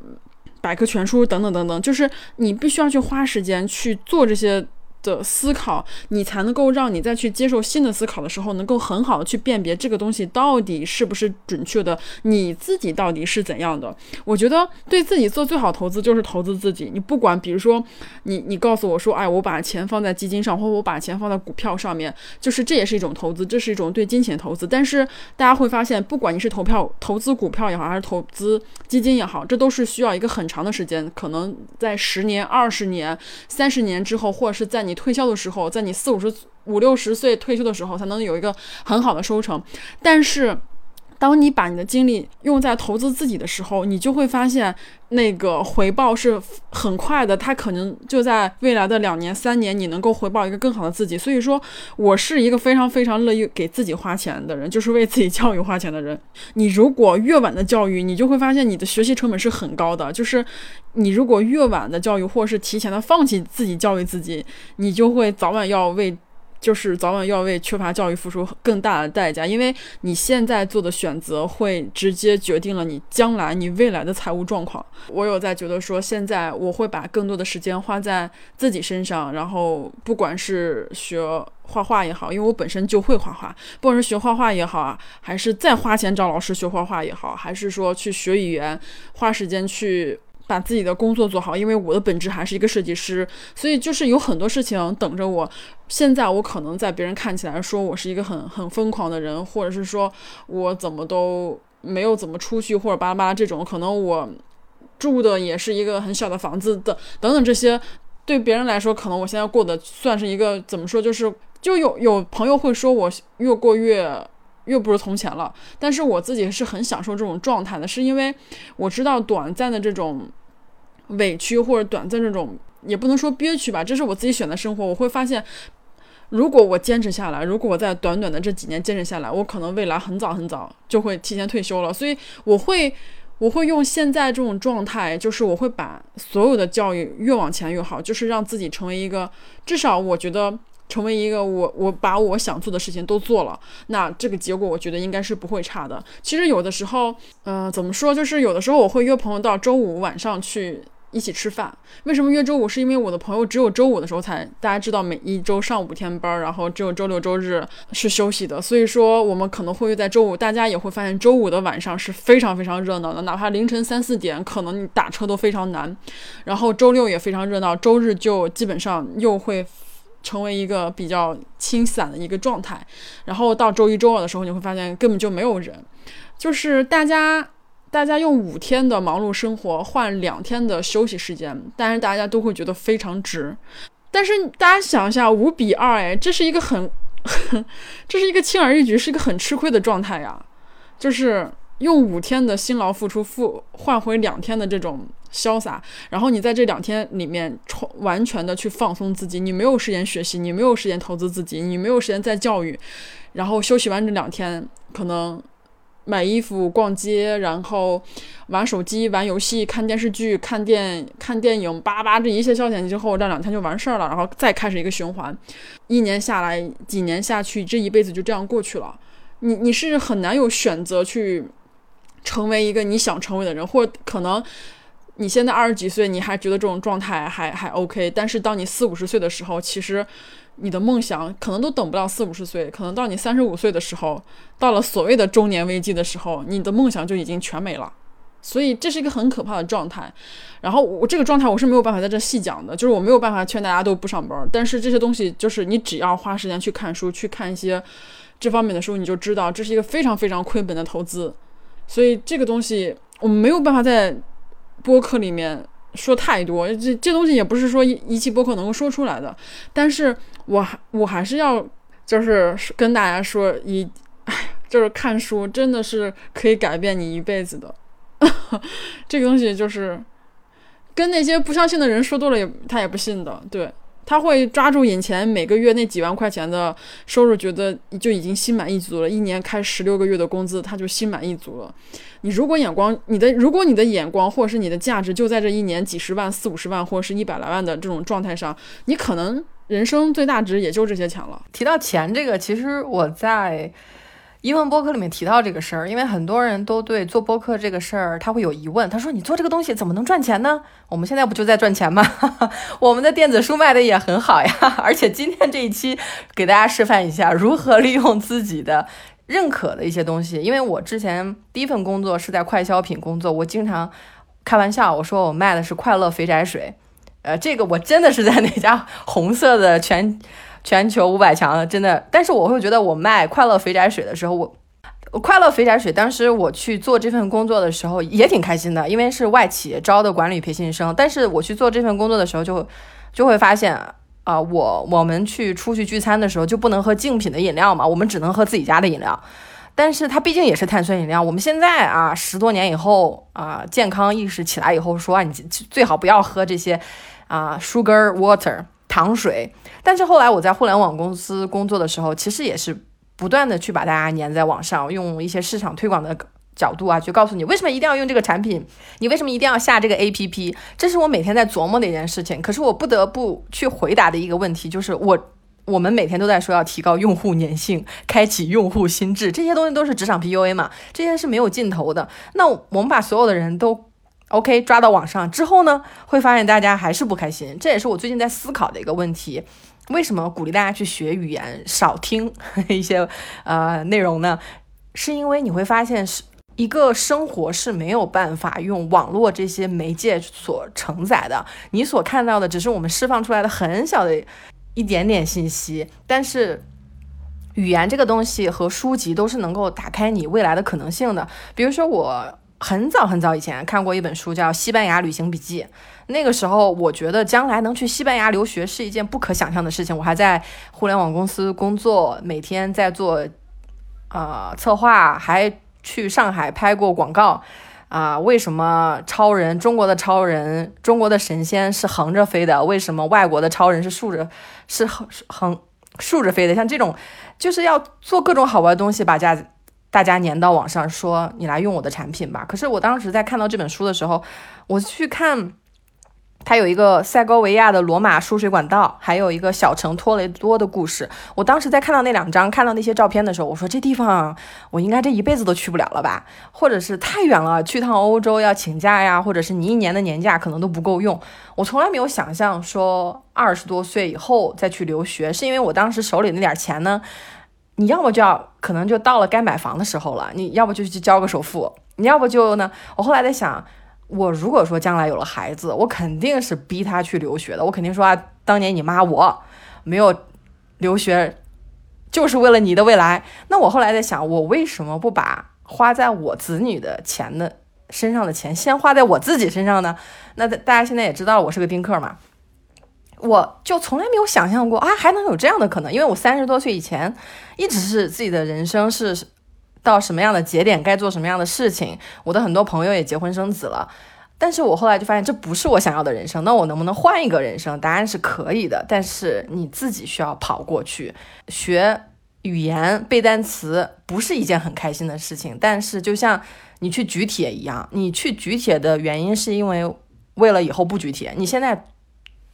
百科全书等等等等，就是你必须要去花时间去做这些。的思考，你才能够让你再去接受新的思考的时候，能够很好的去辨别这个东西到底是不是准确的，你自己到底是怎样的。我觉得对自己做最好投资就是投资自己。你不管，比如说你你告诉我说，哎，我把钱放在基金上，或者我把钱放在股票上面，就是这也是一种投资，这是一种对金钱投资。但是大家会发现，不管你是投票投资股票也好，还是投资基金也好，这都是需要一个很长的时间，可能在十年、二十年、三十年之后，或者是在你退休的时候，在你四五十五六十岁退休的时候，才能有一个很好的收成。但是，当你把你的精力用在投资自己的时候，你就会发现那个回报是很快的。它可能就在未来的两年、三年，你能够回报一个更好的自己。所以说，我是一个非常非常乐意给自己花钱的人，就是为自己教育花钱的人。你如果越晚的教育，你就会发现你的学习成本是很高的。就是你如果越晚的教育，或是提前的放弃自己教育自己，你就会早晚要为。就是早晚要为缺乏教育付出更大的代价，因为你现在做的选择会直接决定了你将来、你未来的财务状况。我有在觉得说，现在我会把更多的时间花在自己身上，然后不管是学画画也好，因为我本身就会画画，不管是学画画也好啊，还是再花钱找老师学画画也好，还是说去学语言，花时间去。把自己的工作做好，因为我的本质还是一个设计师，所以就是有很多事情等着我。现在我可能在别人看起来说我是一个很很疯狂的人，或者是说我怎么都没有怎么出去，或者巴拉巴拉这种，可能我住的也是一个很小的房子的等等这些，对别人来说，可能我现在过得算是一个怎么说，就是就有有朋友会说我越过越。越不如从前了，但是我自己是很享受这种状态的，是因为我知道短暂的这种委屈或者短暂这种也不能说憋屈吧，这是我自己选的生活。我会发现，如果我坚持下来，如果我在短短的这几年坚持下来，我可能未来很早很早就会提前退休了。所以我会我会用现在这种状态，就是我会把所有的教育越往前越好，就是让自己成为一个至少我觉得。成为一个我，我把我想做的事情都做了，那这个结果我觉得应该是不会差的。其实有的时候，嗯，怎么说，就是有的时候我会约朋友到周五晚上去一起吃饭。为什么约周五？是因为我的朋友只有周五的时候才，大家知道每一周上五天班，然后只有周六周日是休息的。所以说，我们可能会在周五，大家也会发现周五的晚上是非常非常热闹的，哪怕凌晨三四点，可能你打车都非常难。然后周六也非常热闹，周日就基本上又会。成为一个比较清散的一个状态，然后到周一、周二的时候，你会发现根本就没有人，就是大家，大家用五天的忙碌生活换两天的休息时间，但是大家都会觉得非常值。但是大家想一下，五比二，哎，这是一个很，这是一个轻而易举，是一个很吃亏的状态呀。就是用五天的辛劳付出付换回两天的这种潇洒，然后你在这两天里面完完全的去放松自己，你没有时间学习，你没有时间投资自己，你没有时间在教育，然后休息完这两天，可能买衣服、逛街，然后玩手机、玩游戏、看电视剧、看电看电影，叭叭这一切消遣之后，这两天就完事儿了，然后再开始一个循环，一年下来，几年下去，这一辈子就这样过去了。你你是很难有选择去。成为一个你想成为的人，或者可能你现在二十几岁，你还觉得这种状态还还 OK，但是当你四五十岁的时候，其实你的梦想可能都等不到四五十岁，可能到你三十五岁的时候，到了所谓的中年危机的时候，你的梦想就已经全没了。所以这是一个很可怕的状态。然后我这个状态我是没有办法在这细讲的，就是我没有办法劝大家都不上班。但是这些东西就是你只要花时间去看书，去看一些这方面的书，你就知道这是一个非常非常亏本的投资。所以这个东西我们没有办法在播客里面说太多，这这东西也不是说一一期播客能够说出来的。但是我还我还是要就是跟大家说，一哎，就是看书真的是可以改变你一辈子的。这个东西就是跟那些不相信的人说多了，也他也不信的，对。他会抓住眼前每个月那几万块钱的收入，觉得就已经心满意足了。一年开十六个月的工资，他就心满意足了。你如果眼光，你的如果你的眼光或者是你的价值就在这一年几十万、四五十万或者是一百来万的这种状态上，你可能人生最大值也就这些钱了。提到钱这个，其实我在。英文播客里面提到这个事儿，因为很多人都对做播客这个事儿他会有疑问。他说：“你做这个东西怎么能赚钱呢？” 我们现在不就在赚钱吗？我们的电子书卖的也很好呀。而且今天这一期给大家示范一下如何利用自己的认可的一些东西。因为我之前第一份工作是在快消品工作，我经常开玩笑我说我卖的是快乐肥宅水。呃，这个我真的是在那家红色的全。全球五百强真的，但是我会觉得我卖快乐肥宅水的时候，我快乐肥宅水当时我去做这份工作的时候也挺开心的，因为是外企招的管理培训生。但是我去做这份工作的时候，就就会发现啊，我我们去出去聚餐的时候就不能喝竞品的饮料嘛，我们只能喝自己家的饮料。但是它毕竟也是碳酸饮料。我们现在啊，十多年以后啊，健康意识起来以后，说啊，你最好不要喝这些啊，sugar water。糖水，但是后来我在互联网公司工作的时候，其实也是不断的去把大家粘在网上，用一些市场推广的角度啊，去告诉你为什么一定要用这个产品，你为什么一定要下这个 APP，这是我每天在琢磨的一件事情。可是我不得不去回答的一个问题就是，我我们每天都在说要提高用户粘性，开启用户心智，这些东西都是职场 PUA 嘛，这些是没有尽头的。那我们把所有的人都。OK，抓到网上之后呢，会发现大家还是不开心。这也是我最近在思考的一个问题：为什么鼓励大家去学语言，少听 一些呃内容呢？是因为你会发现，是一个生活是没有办法用网络这些媒介所承载的。你所看到的只是我们释放出来的很小的一点点信息，但是语言这个东西和书籍都是能够打开你未来的可能性的。比如说我。很早很早以前看过一本书，叫《西班牙旅行笔记》。那个时候，我觉得将来能去西班牙留学是一件不可想象的事情。我还在互联网公司工作，每天在做啊策划，还去上海拍过广告。啊，为什么超人中国的超人中国的神仙是横着飞的？为什么外国的超人是竖着是横横竖着飞的？像这种，就是要做各种好玩的东西，把家。大家粘到网上说你来用我的产品吧。可是我当时在看到这本书的时候，我去看，它有一个塞戈维亚的罗马输水管道，还有一个小城托雷多的故事。我当时在看到那两张、看到那些照片的时候，我说这地方我应该这一辈子都去不了了吧？或者是太远了，去趟欧洲要请假呀，或者是你一年的年假可能都不够用。我从来没有想象说二十多岁以后再去留学，是因为我当时手里那点钱呢。你要么就要，可能就到了该买房的时候了。你要不就去交个首付，你要不就呢？我后来在想，我如果说将来有了孩子，我肯定是逼他去留学的。我肯定说啊，当年你妈我没有留学，就是为了你的未来。那我后来在想，我为什么不把花在我子女的钱的身上的钱，先花在我自己身上呢？那大家现在也知道我是个丁克嘛。我就从来没有想象过啊，还能有这样的可能，因为我三十多岁以前，一直是自己的人生是到什么样的节点该做什么样的事情。我的很多朋友也结婚生子了，但是我后来就发现这不是我想要的人生。那我能不能换一个人生？答案是可以的，但是你自己需要跑过去学语言、背单词，不是一件很开心的事情。但是就像你去举铁一样，你去举铁的原因是因为为了以后不举铁。你现在。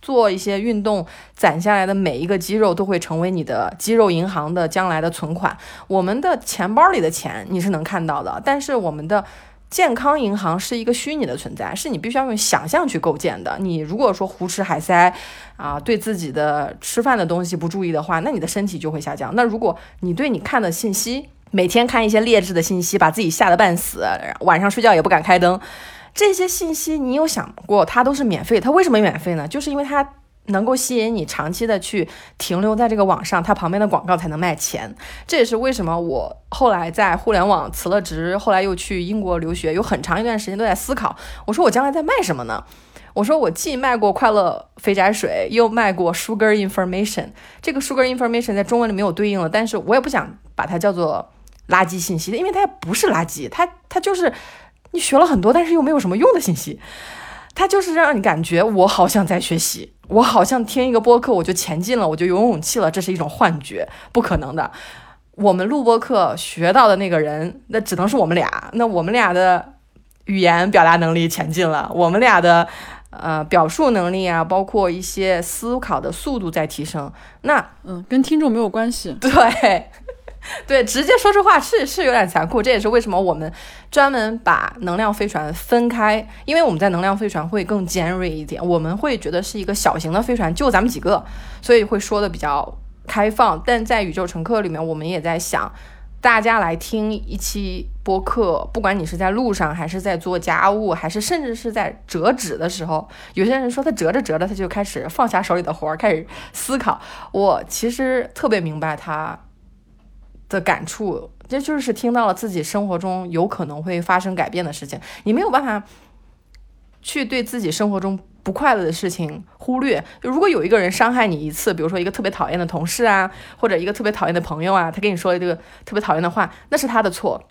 做一些运动，攒下来的每一个肌肉都会成为你的肌肉银行的将来的存款。我们的钱包里的钱你是能看到的，但是我们的健康银行是一个虚拟的存在，是你必须要用想象去构建的。你如果说胡吃海塞啊，对自己的吃饭的东西不注意的话，那你的身体就会下降。那如果你对你看的信息，每天看一些劣质的信息，把自己吓得半死，晚上睡觉也不敢开灯。这些信息你有想过，它都是免费，它为什么免费呢？就是因为它能够吸引你长期的去停留在这个网上，它旁边的广告才能卖钱。这也是为什么我后来在互联网辞了职，后来又去英国留学，有很长一段时间都在思考，我说我将来在卖什么呢？我说我既卖过快乐肥宅水，又卖过 sugar information。这个 sugar information 在中文里没有对应了，但是我也不想把它叫做垃圾信息，因为它不是垃圾，它它就是。你学了很多，但是又没有什么用的信息，它就是让你感觉我好像在学习，我好像听一个播客我就前进了，我就有勇气了，这是一种幻觉，不可能的。我们录播课学到的那个人，那只能是我们俩，那我们俩的语言表达能力前进了，我们俩的呃表述能力啊，包括一些思考的速度在提升。那嗯，跟听众没有关系，对。对，直接说这话是是有点残酷，这也是为什么我们专门把能量飞船分开，因为我们在能量飞船会更尖锐一点，我们会觉得是一个小型的飞船，就咱们几个，所以会说的比较开放。但在宇宙乘客里面，我们也在想，大家来听一期播客，不管你是在路上，还是在做家务，还是甚至是在折纸的时候，有些人说他折着折着，他就开始放下手里的活儿，开始思考。我其实特别明白他。的感触，这就是听到了自己生活中有可能会发生改变的事情，你没有办法去对自己生活中不快乐的事情忽略。就如果有一个人伤害你一次，比如说一个特别讨厌的同事啊，或者一个特别讨厌的朋友啊，他跟你说了这个特别讨厌的话，那是他的错。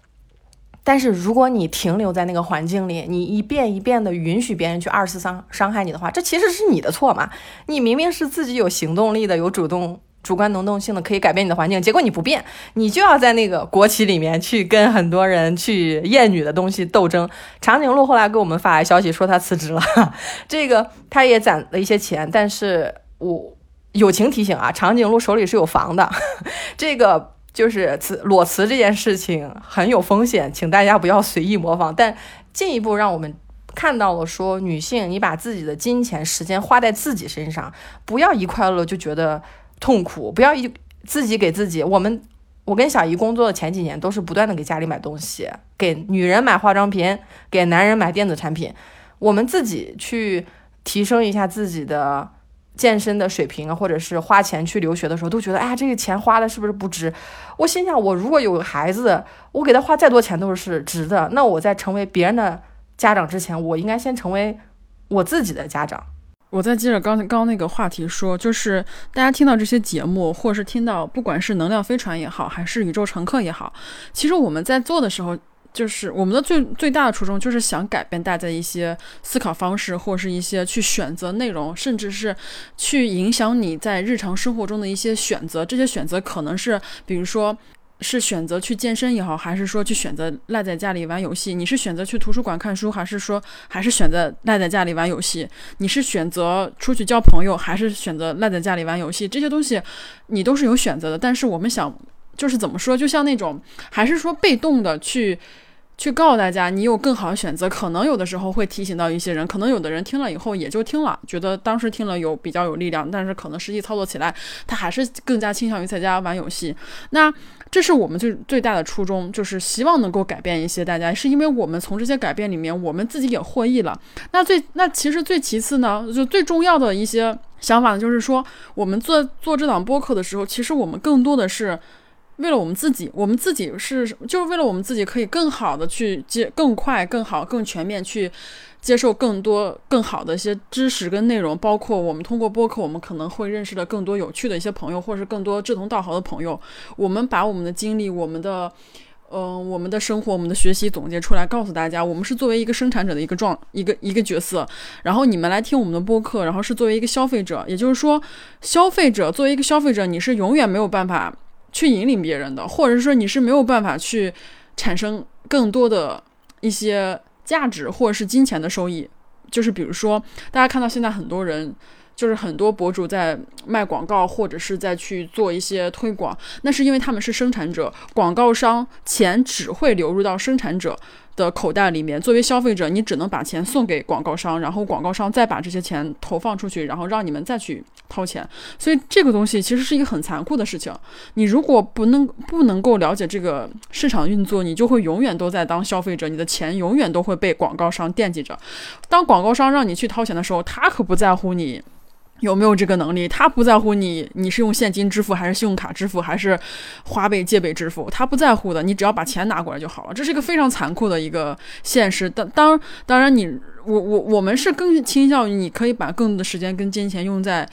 但是如果你停留在那个环境里，你一遍一遍的允许别人去二次伤伤害你的话，这其实是你的错嘛？你明明是自己有行动力的，有主动。主观能动性的可以改变你的环境，结果你不变，你就要在那个国企里面去跟很多人去厌女的东西斗争。长颈鹿后来给我们发来消息说他辞职了，这个他也攒了一些钱，但是我友情提醒啊，长颈鹿手里是有房的，这个就是辞裸辞这件事情很有风险，请大家不要随意模仿。但进一步让我们看到了说，女性你把自己的金钱时间花在自己身上，不要一快乐就觉得。痛苦，不要一自己给自己。我们，我跟小姨工作的前几年，都是不断的给家里买东西，给女人买化妆品，给男人买电子产品。我们自己去提升一下自己的健身的水平啊，或者是花钱去留学的时候，都觉得，哎呀，这个钱花的是不是不值？我心想，我如果有个孩子，我给他花再多钱都是值的。那我在成为别人的家长之前，我应该先成为我自己的家长。我再接着刚刚刚那个话题说，就是大家听到这些节目，或者是听到不管是能量飞船也好，还是宇宙乘客也好，其实我们在做的时候，就是我们的最最大的初衷，就是想改变大家一些思考方式，或者是一些去选择内容，甚至是去影响你在日常生活中的一些选择。这些选择可能是，比如说。是选择去健身也好，还是说去选择赖在家里玩游戏？你是选择去图书馆看书，还是说还是选择赖在家里玩游戏？你是选择出去交朋友，还是选择赖在家里玩游戏？这些东西你都是有选择的。但是我们想，就是怎么说，就像那种，还是说被动的去。去告诉大家，你有更好的选择。可能有的时候会提醒到一些人，可能有的人听了以后也就听了，觉得当时听了有比较有力量，但是可能实际操作起来，他还是更加倾向于在家玩游戏。那这是我们最最大的初衷，就是希望能够改变一些大家，是因为我们从这些改变里面，我们自己也获益了。那最那其实最其次呢，就最重要的一些想法呢，就是说我们做做这档播客的时候，其实我们更多的是。为了我们自己，我们自己是就是为了我们自己可以更好的去接、更快、更好、更全面去接受更多、更好的一些知识跟内容，包括我们通过播客，我们可能会认识的更多有趣的一些朋友，或者是更多志同道合的朋友。我们把我们的经历、我们的嗯，我们的生活、我们的学习总结出来，告诉大家，我们是作为一个生产者的一个状、一个一个角色。然后你们来听我们的播客，然后是作为一个消费者，也就是说，消费者作为一个消费者，你是永远没有办法去引领别人的，或者是说你是没有办法去产生更多的一些价值或者是金钱的收益。就是比如说，大家看到现在很多人。就是很多博主在卖广告，或者是在去做一些推广，那是因为他们是生产者，广告商钱只会流入到生产者的口袋里面。作为消费者，你只能把钱送给广告商，然后广告商再把这些钱投放出去，然后让你们再去掏钱。所以这个东西其实是一个很残酷的事情。你如果不能不能够了解这个市场运作，你就会永远都在当消费者，你的钱永远都会被广告商惦记着。当广告商让你去掏钱的时候，他可不在乎你。有没有这个能力？他不在乎你，你是用现金支付还是信用卡支付还是花呗借呗支付？他不在乎的，你只要把钱拿过来就好了。这是一个非常残酷的一个现实。当当当然，你我我我们是更倾向于你可以把更多的时间跟金钱用在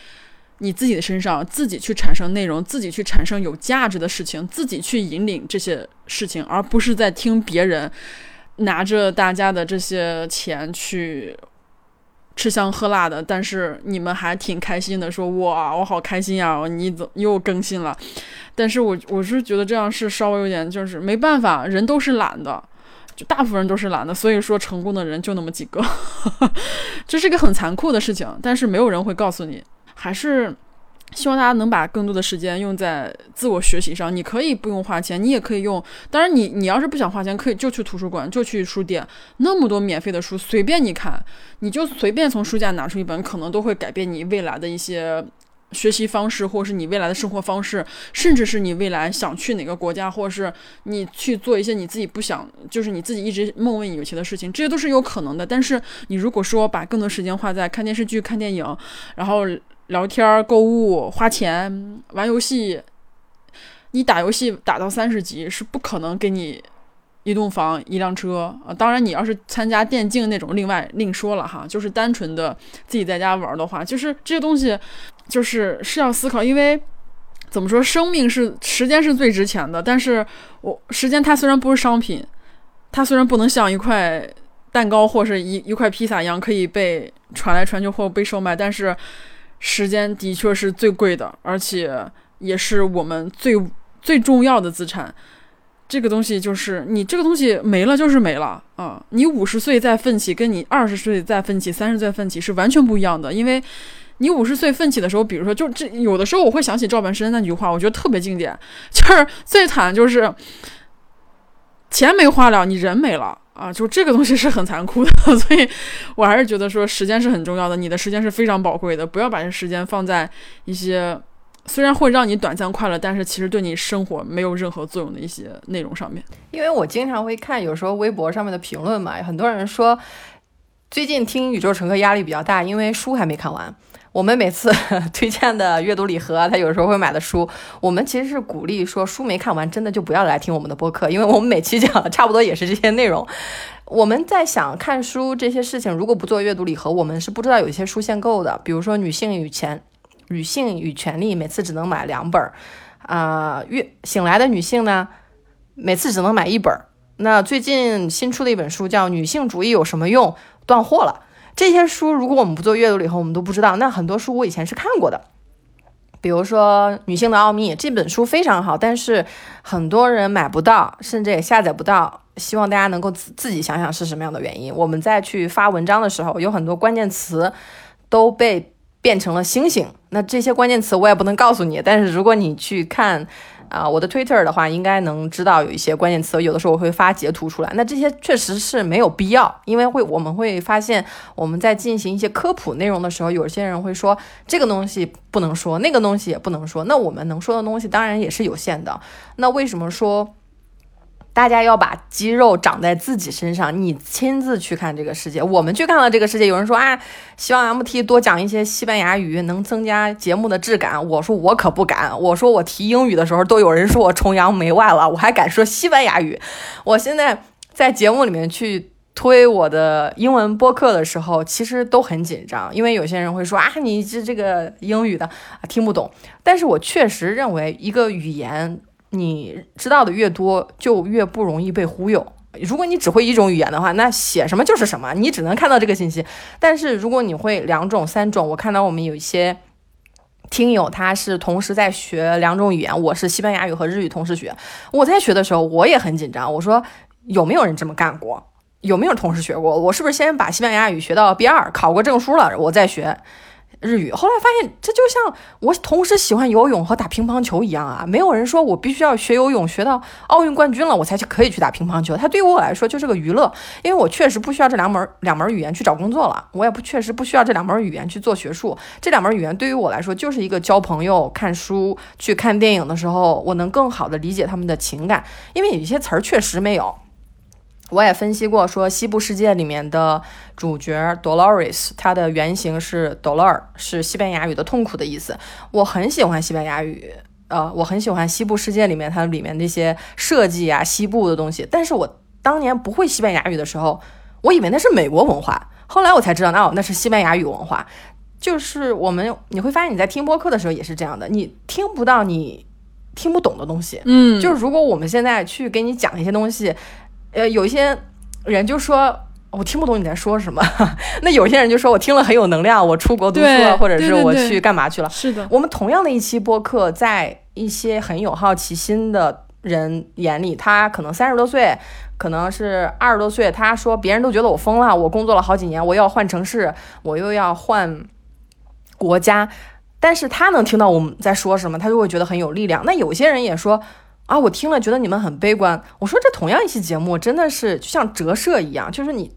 你自己的身上，自己去产生内容，自己去产生有价值的事情，自己去引领这些事情，而不是在听别人拿着大家的这些钱去。吃香喝辣的，但是你们还挺开心的，说哇，我好开心呀！你怎又更新了？但是我我是觉得这样是稍微有点，就是没办法，人都是懒的，就大部分人都是懒的，所以说成功的人就那么几个，这是一个很残酷的事情，但是没有人会告诉你，还是。希望大家能把更多的时间用在自我学习上。你可以不用花钱，你也可以用。当然，你你要是不想花钱，可以就去图书馆，就去书店，那么多免费的书，随便你看，你就随便从书架拿出一本，可能都会改变你未来的一些学习方式，或是你未来的生活方式，甚至是你未来想去哪个国家，或是你去做一些你自己不想，就是你自己一直梦寐以求的事情，这些都是有可能的。但是你如果说把更多时间花在看电视剧、看电影，然后。聊天、购物、花钱、玩游戏，你打游戏打到三十级是不可能给你一栋房、一辆车啊！当然，你要是参加电竞那种，另外另说了哈。就是单纯的自己在家玩的话，就是这些东西，就是是要思考。因为怎么说，生命是时间是最值钱的，但是我时间它虽然不是商品，它虽然不能像一块蛋糕或是一一块披萨一样可以被传来传去或被售卖，但是。时间的确是最贵的，而且也是我们最最重要的资产。这个东西就是你这个东西没了就是没了啊！你五十岁再奋起，跟你二十岁再奋起、三十岁奋起是完全不一样的。因为你五十岁奋起的时候，比如说，就这有的时候我会想起赵本山那句话，我觉得特别经典，就是最惨就是钱没花了，你人没了。啊，就这个东西是很残酷的，所以我还是觉得说时间是很重要的，你的时间是非常宝贵的，不要把这时间放在一些虽然会让你短暂快乐，但是其实对你生活没有任何作用的一些内容上面。因为我经常会看有时候微博上面的评论嘛，很多人说最近听《宇宙乘客》压力比较大，因为书还没看完。我们每次 推荐的阅读礼盒，他有时候会买的书，我们其实是鼓励说书没看完，真的就不要来听我们的播客，因为我们每期讲的差不多也是这些内容。我们在想看书这些事情，如果不做阅读礼盒，我们是不知道有一些书限购的，比如说《女性与权女性与权利》，每次只能买两本儿，啊，月醒来的女性呢，每次只能买一本儿。那最近新出的一本书叫《女性主义有什么用》，断货了。这些书如果我们不做阅读了以后，我们都不知道。那很多书我以前是看过的，比如说《女性的奥秘》这本书非常好，但是很多人买不到，甚至也下载不到。希望大家能够自自己想想是什么样的原因。我们在去发文章的时候，有很多关键词都被变成了星星。那这些关键词我也不能告诉你，但是如果你去看。啊，我的 Twitter 的话，应该能知道有一些关键词，有的时候我会发截图出来。那这些确实是没有必要，因为会我们会发现，我们在进行一些科普内容的时候，有些人会说这个东西不能说，那个东西也不能说。那我们能说的东西当然也是有限的。那为什么说？大家要把肌肉长在自己身上，你亲自去看这个世界。我们去看了这个世界，有人说啊，希望 MT 多讲一些西班牙语，能增加节目的质感。我说我可不敢，我说我提英语的时候都有人说我崇洋媚外了，我还敢说西班牙语。我现在在节目里面去推我的英文播客的时候，其实都很紧张，因为有些人会说啊，你这这个英语的听不懂。但是我确实认为一个语言。你知道的越多，就越不容易被忽悠。如果你只会一种语言的话，那写什么就是什么，你只能看到这个信息。但是如果你会两种、三种，我看到我们有一些听友他是同时在学两种语言，我是西班牙语和日语同时学。我在学的时候我也很紧张，我说有没有人这么干过？有没有同时学过？我是不是先把西班牙语学到 B 二，考过证书了，我再学？日语，后来发现这就像我同时喜欢游泳和打乒乓球一样啊！没有人说我必须要学游泳学到奥运冠军了，我才去可以去打乒乓球。它对于我来说就是个娱乐，因为我确实不需要这两门两门语言去找工作了，我也不确实不需要这两门语言去做学术。这两门语言对于我来说就是一个交朋友、看书、去看电影的时候，我能更好的理解他们的情感，因为有些词儿确实没有。我也分析过，说《西部世界》里面的主角 Dolores，它的原型是 Dolor，是西班牙语的痛苦的意思。我很喜欢西班牙语，呃，我很喜欢《西部世界》里面它里面那些设计啊，西部的东西。但是我当年不会西班牙语的时候，我以为那是美国文化，后来我才知道，哦，那是西班牙语文化。就是我们你会发现你在听播客的时候也是这样的，你听不到你听不懂的东西。嗯，就是如果我们现在去给你讲一些东西。呃，有一些人就说我听不懂你在说什么，那有些人就说我听了很有能量，我出国读书了，或者是我去干嘛去了。是的，我们同样的一期播客，在一些很有好奇心的人眼里，他可能三十多岁，可能是二十多岁，他说别人都觉得我疯了，我工作了好几年，我要换城市，我又要换国家，但是他能听到我们在说什么，他就会觉得很有力量。那有些人也说。啊，我听了觉得你们很悲观。我说这同样一期节目真的是就像折射一样，就是你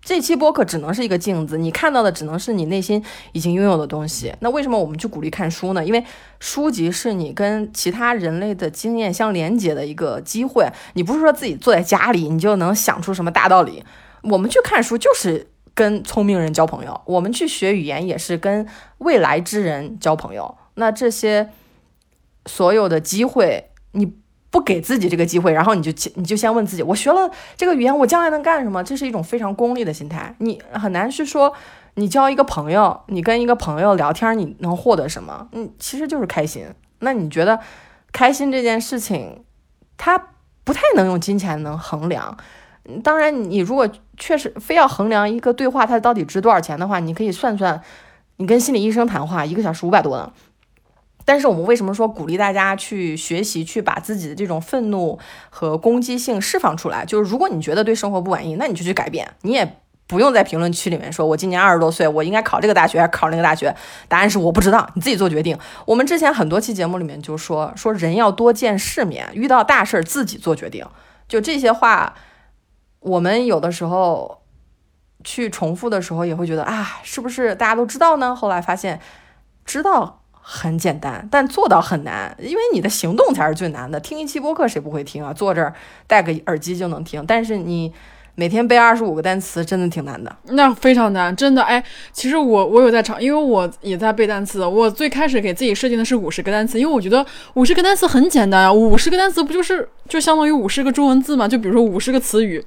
这期播客只能是一个镜子，你看到的只能是你内心已经拥有的东西。那为什么我们去鼓励看书呢？因为书籍是你跟其他人类的经验相连接的一个机会。你不是说自己坐在家里你就能想出什么大道理。我们去看书就是跟聪明人交朋友，我们去学语言也是跟未来之人交朋友。那这些所有的机会，你。不给自己这个机会，然后你就你就先问自己：我学了这个语言，我将来能干什么？这是一种非常功利的心态。你很难去说，你交一个朋友，你跟一个朋友聊天，你能获得什么？嗯，其实就是开心。那你觉得开心这件事情，它不太能用金钱能衡量。当然，你如果确实非要衡量一个对话它到底值多少钱的话，你可以算算，你跟心理医生谈话一个小时五百多呢。但是我们为什么说鼓励大家去学习，去把自己的这种愤怒和攻击性释放出来？就是如果你觉得对生活不满意，那你就去改变。你也不用在评论区里面说“我今年二十多岁，我应该考这个大学考那个大学”。答案是我不知道，你自己做决定。我们之前很多期节目里面就说说人要多见世面，遇到大事儿自己做决定。就这些话，我们有的时候去重复的时候也会觉得啊，是不是大家都知道呢？后来发现知道。很简单，但做到很难，因为你的行动才是最难的。听一期播客谁不会听啊？坐这儿戴个耳机就能听，但是你每天背二十五个单词，真的挺难的。那非常难，真的。哎，其实我我有在尝，因为我也在背单词。我最开始给自己设定的是五十个单词，因为我觉得五十个单词很简单啊，五十个单词不就是就相当于五十个中文字嘛？就比如说五十个词语。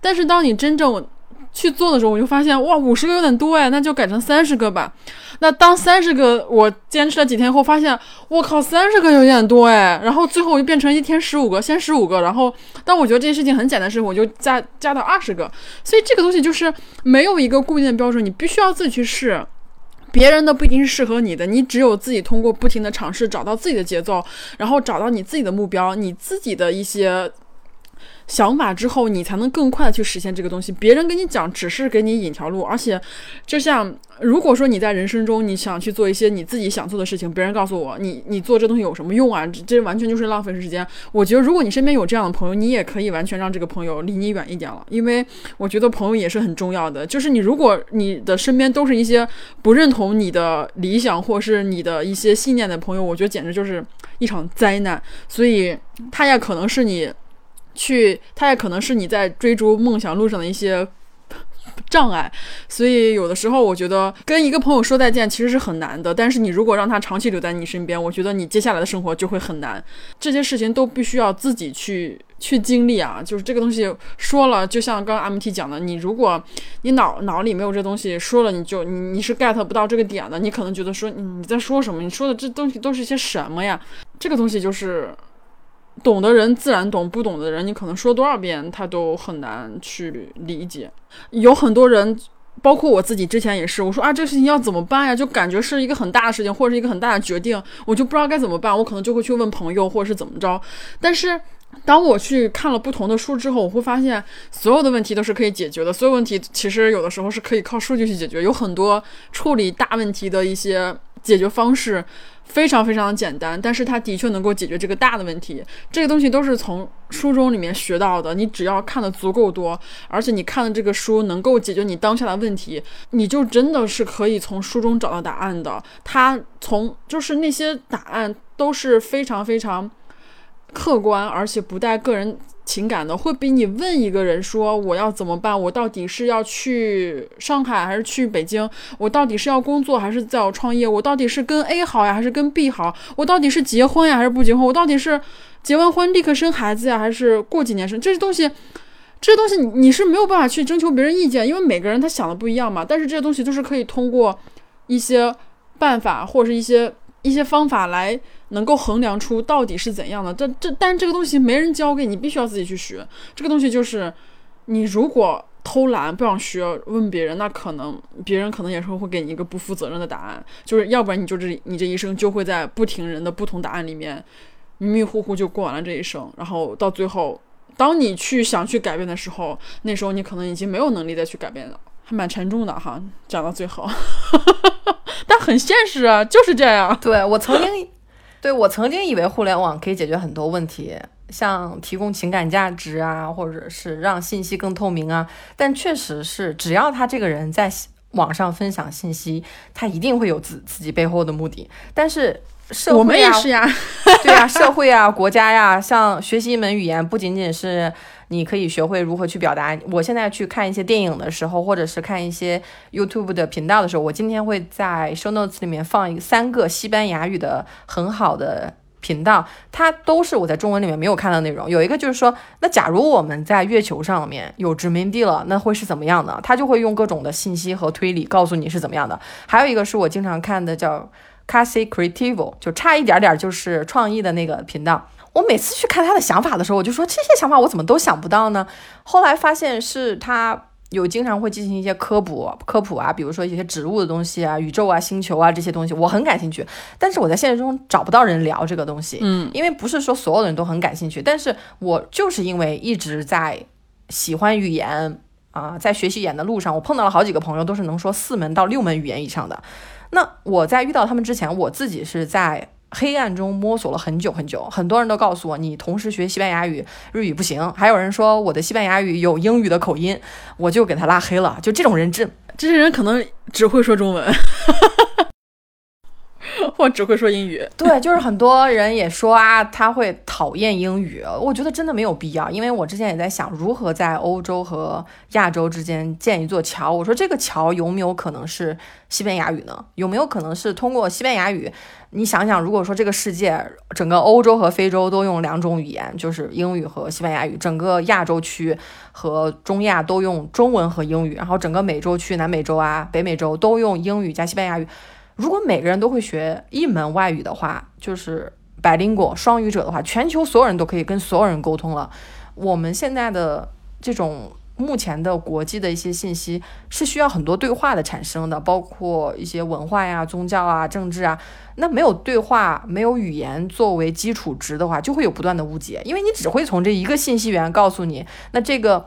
但是当你真正去做的时候，我就发现哇，五十个有点多哎，那就改成三十个吧。那当三十个我坚持了几天后，发现我靠，三十个有点多哎。然后最后我就变成一天十五个，先十五个。然后当我觉得这件事情很简单时，我就加加到二十个。所以这个东西就是没有一个固定的标准，你必须要自己去试，别人的不一定是适合你的。你只有自己通过不停的尝试，找到自己的节奏，然后找到你自己的目标，你自己的一些。想法之后，你才能更快的去实现这个东西。别人跟你讲，只是给你引条路，而且，就像如果说你在人生中你想去做一些你自己想做的事情，别人告诉我，你你做这东西有什么用啊？这完全就是浪费时间。我觉得，如果你身边有这样的朋友，你也可以完全让这个朋友离你远一点了。因为我觉得朋友也是很重要的。就是你如果你的身边都是一些不认同你的理想或是你的一些信念的朋友，我觉得简直就是一场灾难。所以，他也可能是你。去，他也可能是你在追逐梦想路上的一些障碍，所以有的时候我觉得跟一个朋友说再见其实是很难的。但是你如果让他长期留在你身边，我觉得你接下来的生活就会很难。这些事情都必须要自己去去经历啊。就是这个东西说了，就像刚刚 MT 讲的，你如果你脑脑里没有这东西，说了你就你你是 get 不到这个点的，你可能觉得说你在说什么？你说的这东西都是些什么呀？这个东西就是。懂的人自然懂，不懂的人你可能说多少遍他都很难去理解。有很多人。包括我自己之前也是，我说啊，这个事情要怎么办呀？就感觉是一个很大的事情，或者是一个很大的决定，我就不知道该怎么办。我可能就会去问朋友，或者是怎么着。但是当我去看了不同的书之后，我会发现所有的问题都是可以解决的。所有问题其实有的时候是可以靠数据去解决，有很多处理大问题的一些解决方式。非常非常简单，但是它的确能够解决这个大的问题。这个东西都是从书中里面学到的。你只要看的足够多，而且你看的这个书能够解决你当下的问题，你就真的是可以从书中找到答案的。它从就是那些答案都是非常非常客观，而且不带个人。情感的会比你问一个人说我要怎么办？我到底是要去上海还是去北京？我到底是要工作还是在我创业？我到底是跟 A 好呀还是跟 B 好？我到底是结婚呀还是不结婚？我到底是结完婚立刻生孩子呀还是过几年生？这些东西，这些东西你是没有办法去征求别人意见，因为每个人他想的不一样嘛。但是这些东西都是可以通过一些办法或者是一些一些方法来。能够衡量出到底是怎样的，这这，但这个东西没人教给你，必须要自己去学。这个东西就是，你如果偷懒不想学，问别人，那可能别人可能也是会给你一个不负责任的答案。就是要不然你就这你这一生就会在不停人的不同答案里面迷迷糊糊就过完了这一生。然后到最后，当你去想去改变的时候，那时候你可能已经没有能力再去改变了，还蛮沉重的哈。讲到最后，但很现实啊，就是这样。对我曾经。对我曾经以为互联网可以解决很多问题，像提供情感价值啊，或者是让信息更透明啊。但确实是，只要他这个人在网上分享信息，他一定会有自自己背后的目的。但是社会啊，我们也是呀，对呀，社会啊，国家呀，像学习一门语言，不仅仅是。你可以学会如何去表达。我现在去看一些电影的时候，或者是看一些 YouTube 的频道的时候，我今天会在 Show Notes 里面放一三个西班牙语的很好的频道，它都是我在中文里面没有看到内容。有一个就是说，那假如我们在月球上面有殖民地了，那会是怎么样的？他就会用各种的信息和推理告诉你是怎么样的。还有一个是我经常看的叫 Casey Creative，就差一点点就是创意的那个频道。我每次去看他的想法的时候，我就说这些想法我怎么都想不到呢？后来发现是他有经常会进行一些科普科普啊，比如说一些植物的东西啊、宇宙啊、星球啊这些东西，我很感兴趣。但是我在现实中找不到人聊这个东西，嗯，因为不是说所有的人都很感兴趣。但是我就是因为一直在喜欢语言啊，在学习语言的路上，我碰到了好几个朋友，都是能说四门到六门语言以上的。那我在遇到他们之前，我自己是在。黑暗中摸索了很久很久，很多人都告诉我，你同时学西班牙语、日语不行。还有人说我的西班牙语有英语的口音，我就给他拉黑了。就这种人，这这些人可能只会说中文。我只会说英语。对，就是很多人也说啊，他会讨厌英语。我觉得真的没有必要，因为我之前也在想如何在欧洲和亚洲之间建一座桥。我说这个桥有没有可能是西班牙语呢？有没有可能是通过西班牙语？你想想，如果说这个世界整个欧洲和非洲都用两种语言，就是英语和西班牙语；整个亚洲区和中亚都用中文和英语；然后整个美洲区、南美洲啊、北美洲都用英语加西班牙语。如果每个人都会学一门外语的话，就是百灵果双语者的话，全球所有人都可以跟所有人沟通了。我们现在的这种目前的国际的一些信息是需要很多对话的产生的，包括一些文化呀、宗教啊、政治啊。那没有对话、没有语言作为基础值的话，就会有不断的误解，因为你只会从这一个信息源告诉你。那这个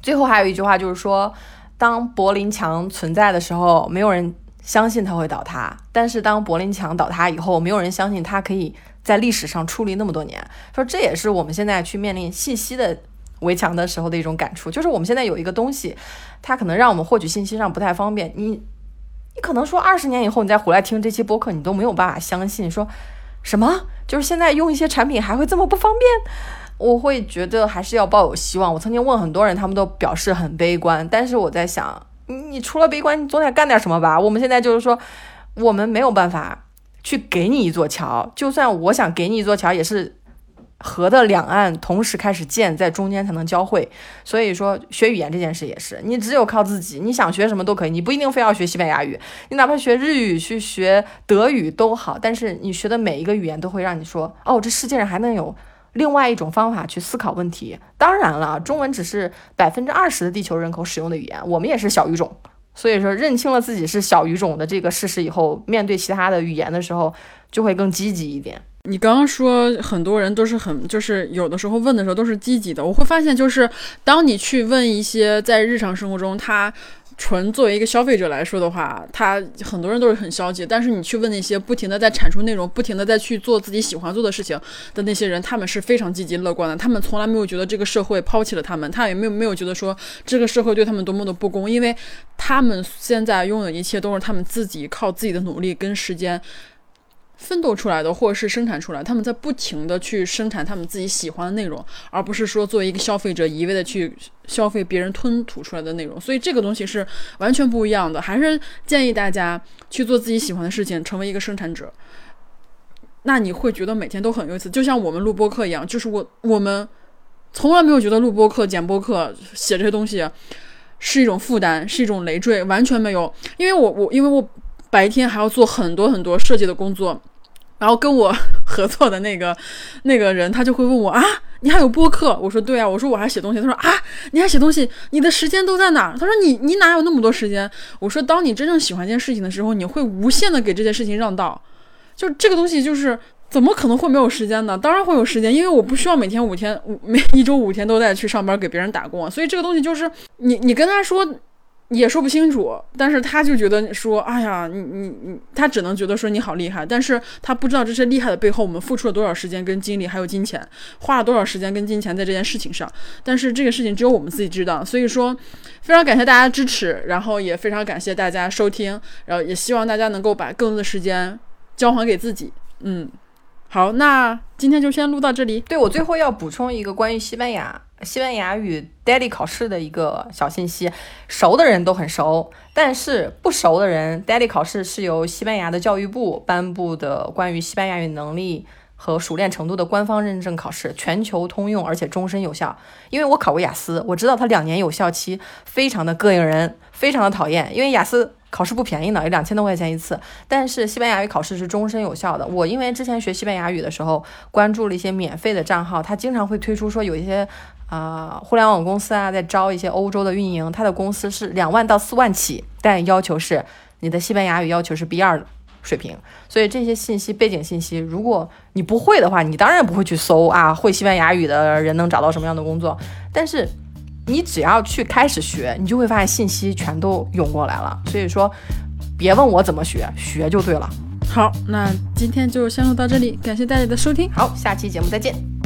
最后还有一句话就是说，当柏林墙存在的时候，没有人。相信它会倒塌，但是当柏林墙倒塌以后，没有人相信它可以在历史上矗立那么多年。说这也是我们现在去面临信息的围墙的时候的一种感触，就是我们现在有一个东西，它可能让我们获取信息上不太方便。你，你可能说二十年以后你再回来听这期播客，你都没有办法相信，说什么就是现在用一些产品还会这么不方便。我会觉得还是要抱有希望。我曾经问很多人，他们都表示很悲观，但是我在想。你除了悲观，你总得干点什么吧？我们现在就是说，我们没有办法去给你一座桥，就算我想给你一座桥，也是河的两岸同时开始建，在中间才能交汇。所以说，学语言这件事也是，你只有靠自己，你想学什么都可以，你不一定非要学西班牙语，你哪怕学日语、去学德语都好。但是你学的每一个语言都会让你说，哦，这世界上还能有另外一种方法去思考问题。当然了，中文只是百分之二十的地球人口使用的语言，我们也是小语种。所以说，认清了自己是小语种的这个事实以后，面对其他的语言的时候，就会更积极一点。你刚刚说很多人都是很，就是有的时候问的时候都是积极的，我会发现就是当你去问一些在日常生活中他。纯作为一个消费者来说的话，他很多人都是很消极。但是你去问那些不停的在产出内容、不停的在去做自己喜欢做的事情的那些人，他们是非常积极乐观的。他们从来没有觉得这个社会抛弃了他们，他也没有没有觉得说这个社会对他们多么的不公，因为他们现在拥有一切都是他们自己靠自己的努力跟时间。奋斗出来的，或者是生产出来，他们在不停的去生产他们自己喜欢的内容，而不是说作为一个消费者一味的去消费别人吞吐出来的内容。所以这个东西是完全不一样的。还是建议大家去做自己喜欢的事情，成为一个生产者。那你会觉得每天都很有意思，就像我们录播课一样，就是我我们从来没有觉得录播课、剪播课、写这些东西是一种负担，是一种累赘，完全没有。因为我我因为我。白天还要做很多很多设计的工作，然后跟我 合作的那个那个人，他就会问我啊，你还有播客？我说对啊，我说我还写东西。他说啊，你还写东西？你的时间都在哪？他说你你哪有那么多时间？我说当你真正喜欢一件事情的时候，你会无限的给这件事情让道。就这个东西，就是怎么可能会没有时间呢？当然会有时间，因为我不需要每天五天五每一周五天都在去上班给别人打工啊。所以这个东西就是你你跟他说。也说不清楚，但是他就觉得说，哎呀，你你你，他只能觉得说你好厉害，但是他不知道这些厉害的背后，我们付出了多少时间跟精力，还有金钱，花了多少时间跟金钱在这件事情上。但是这个事情只有我们自己知道，所以说非常感谢大家支持，然后也非常感谢大家收听，然后也希望大家能够把更多的时间交还给自己。嗯，好，那今天就先录到这里。对我最后要补充一个关于西班牙。西班牙语 daily 考试的一个小信息，熟的人都很熟，但是不熟的人，daily 考试是由西班牙的教育部颁布的关于西班牙语能力和熟练程度的官方认证考试，全球通用，而且终身有效。因为我考过雅思，我知道它两年有效期，非常的膈应人，非常的讨厌。因为雅思考试不便宜呢，有两千多块钱一次，但是西班牙语考试是终身有效的。我因为之前学西班牙语的时候，关注了一些免费的账号，他经常会推出说有一些。啊，互联网公司啊，在招一些欧洲的运营，他的公司是两万到四万起，但要求是你的西班牙语要求是 B 二水平。所以这些信息、背景信息，如果你不会的话，你当然不会去搜啊，会西班牙语的人能找到什么样的工作。但是你只要去开始学，你就会发现信息全都涌过来了。所以说，别问我怎么学，学就对了。好，那今天就先录到这里，感谢大家的收听，好，下期节目再见。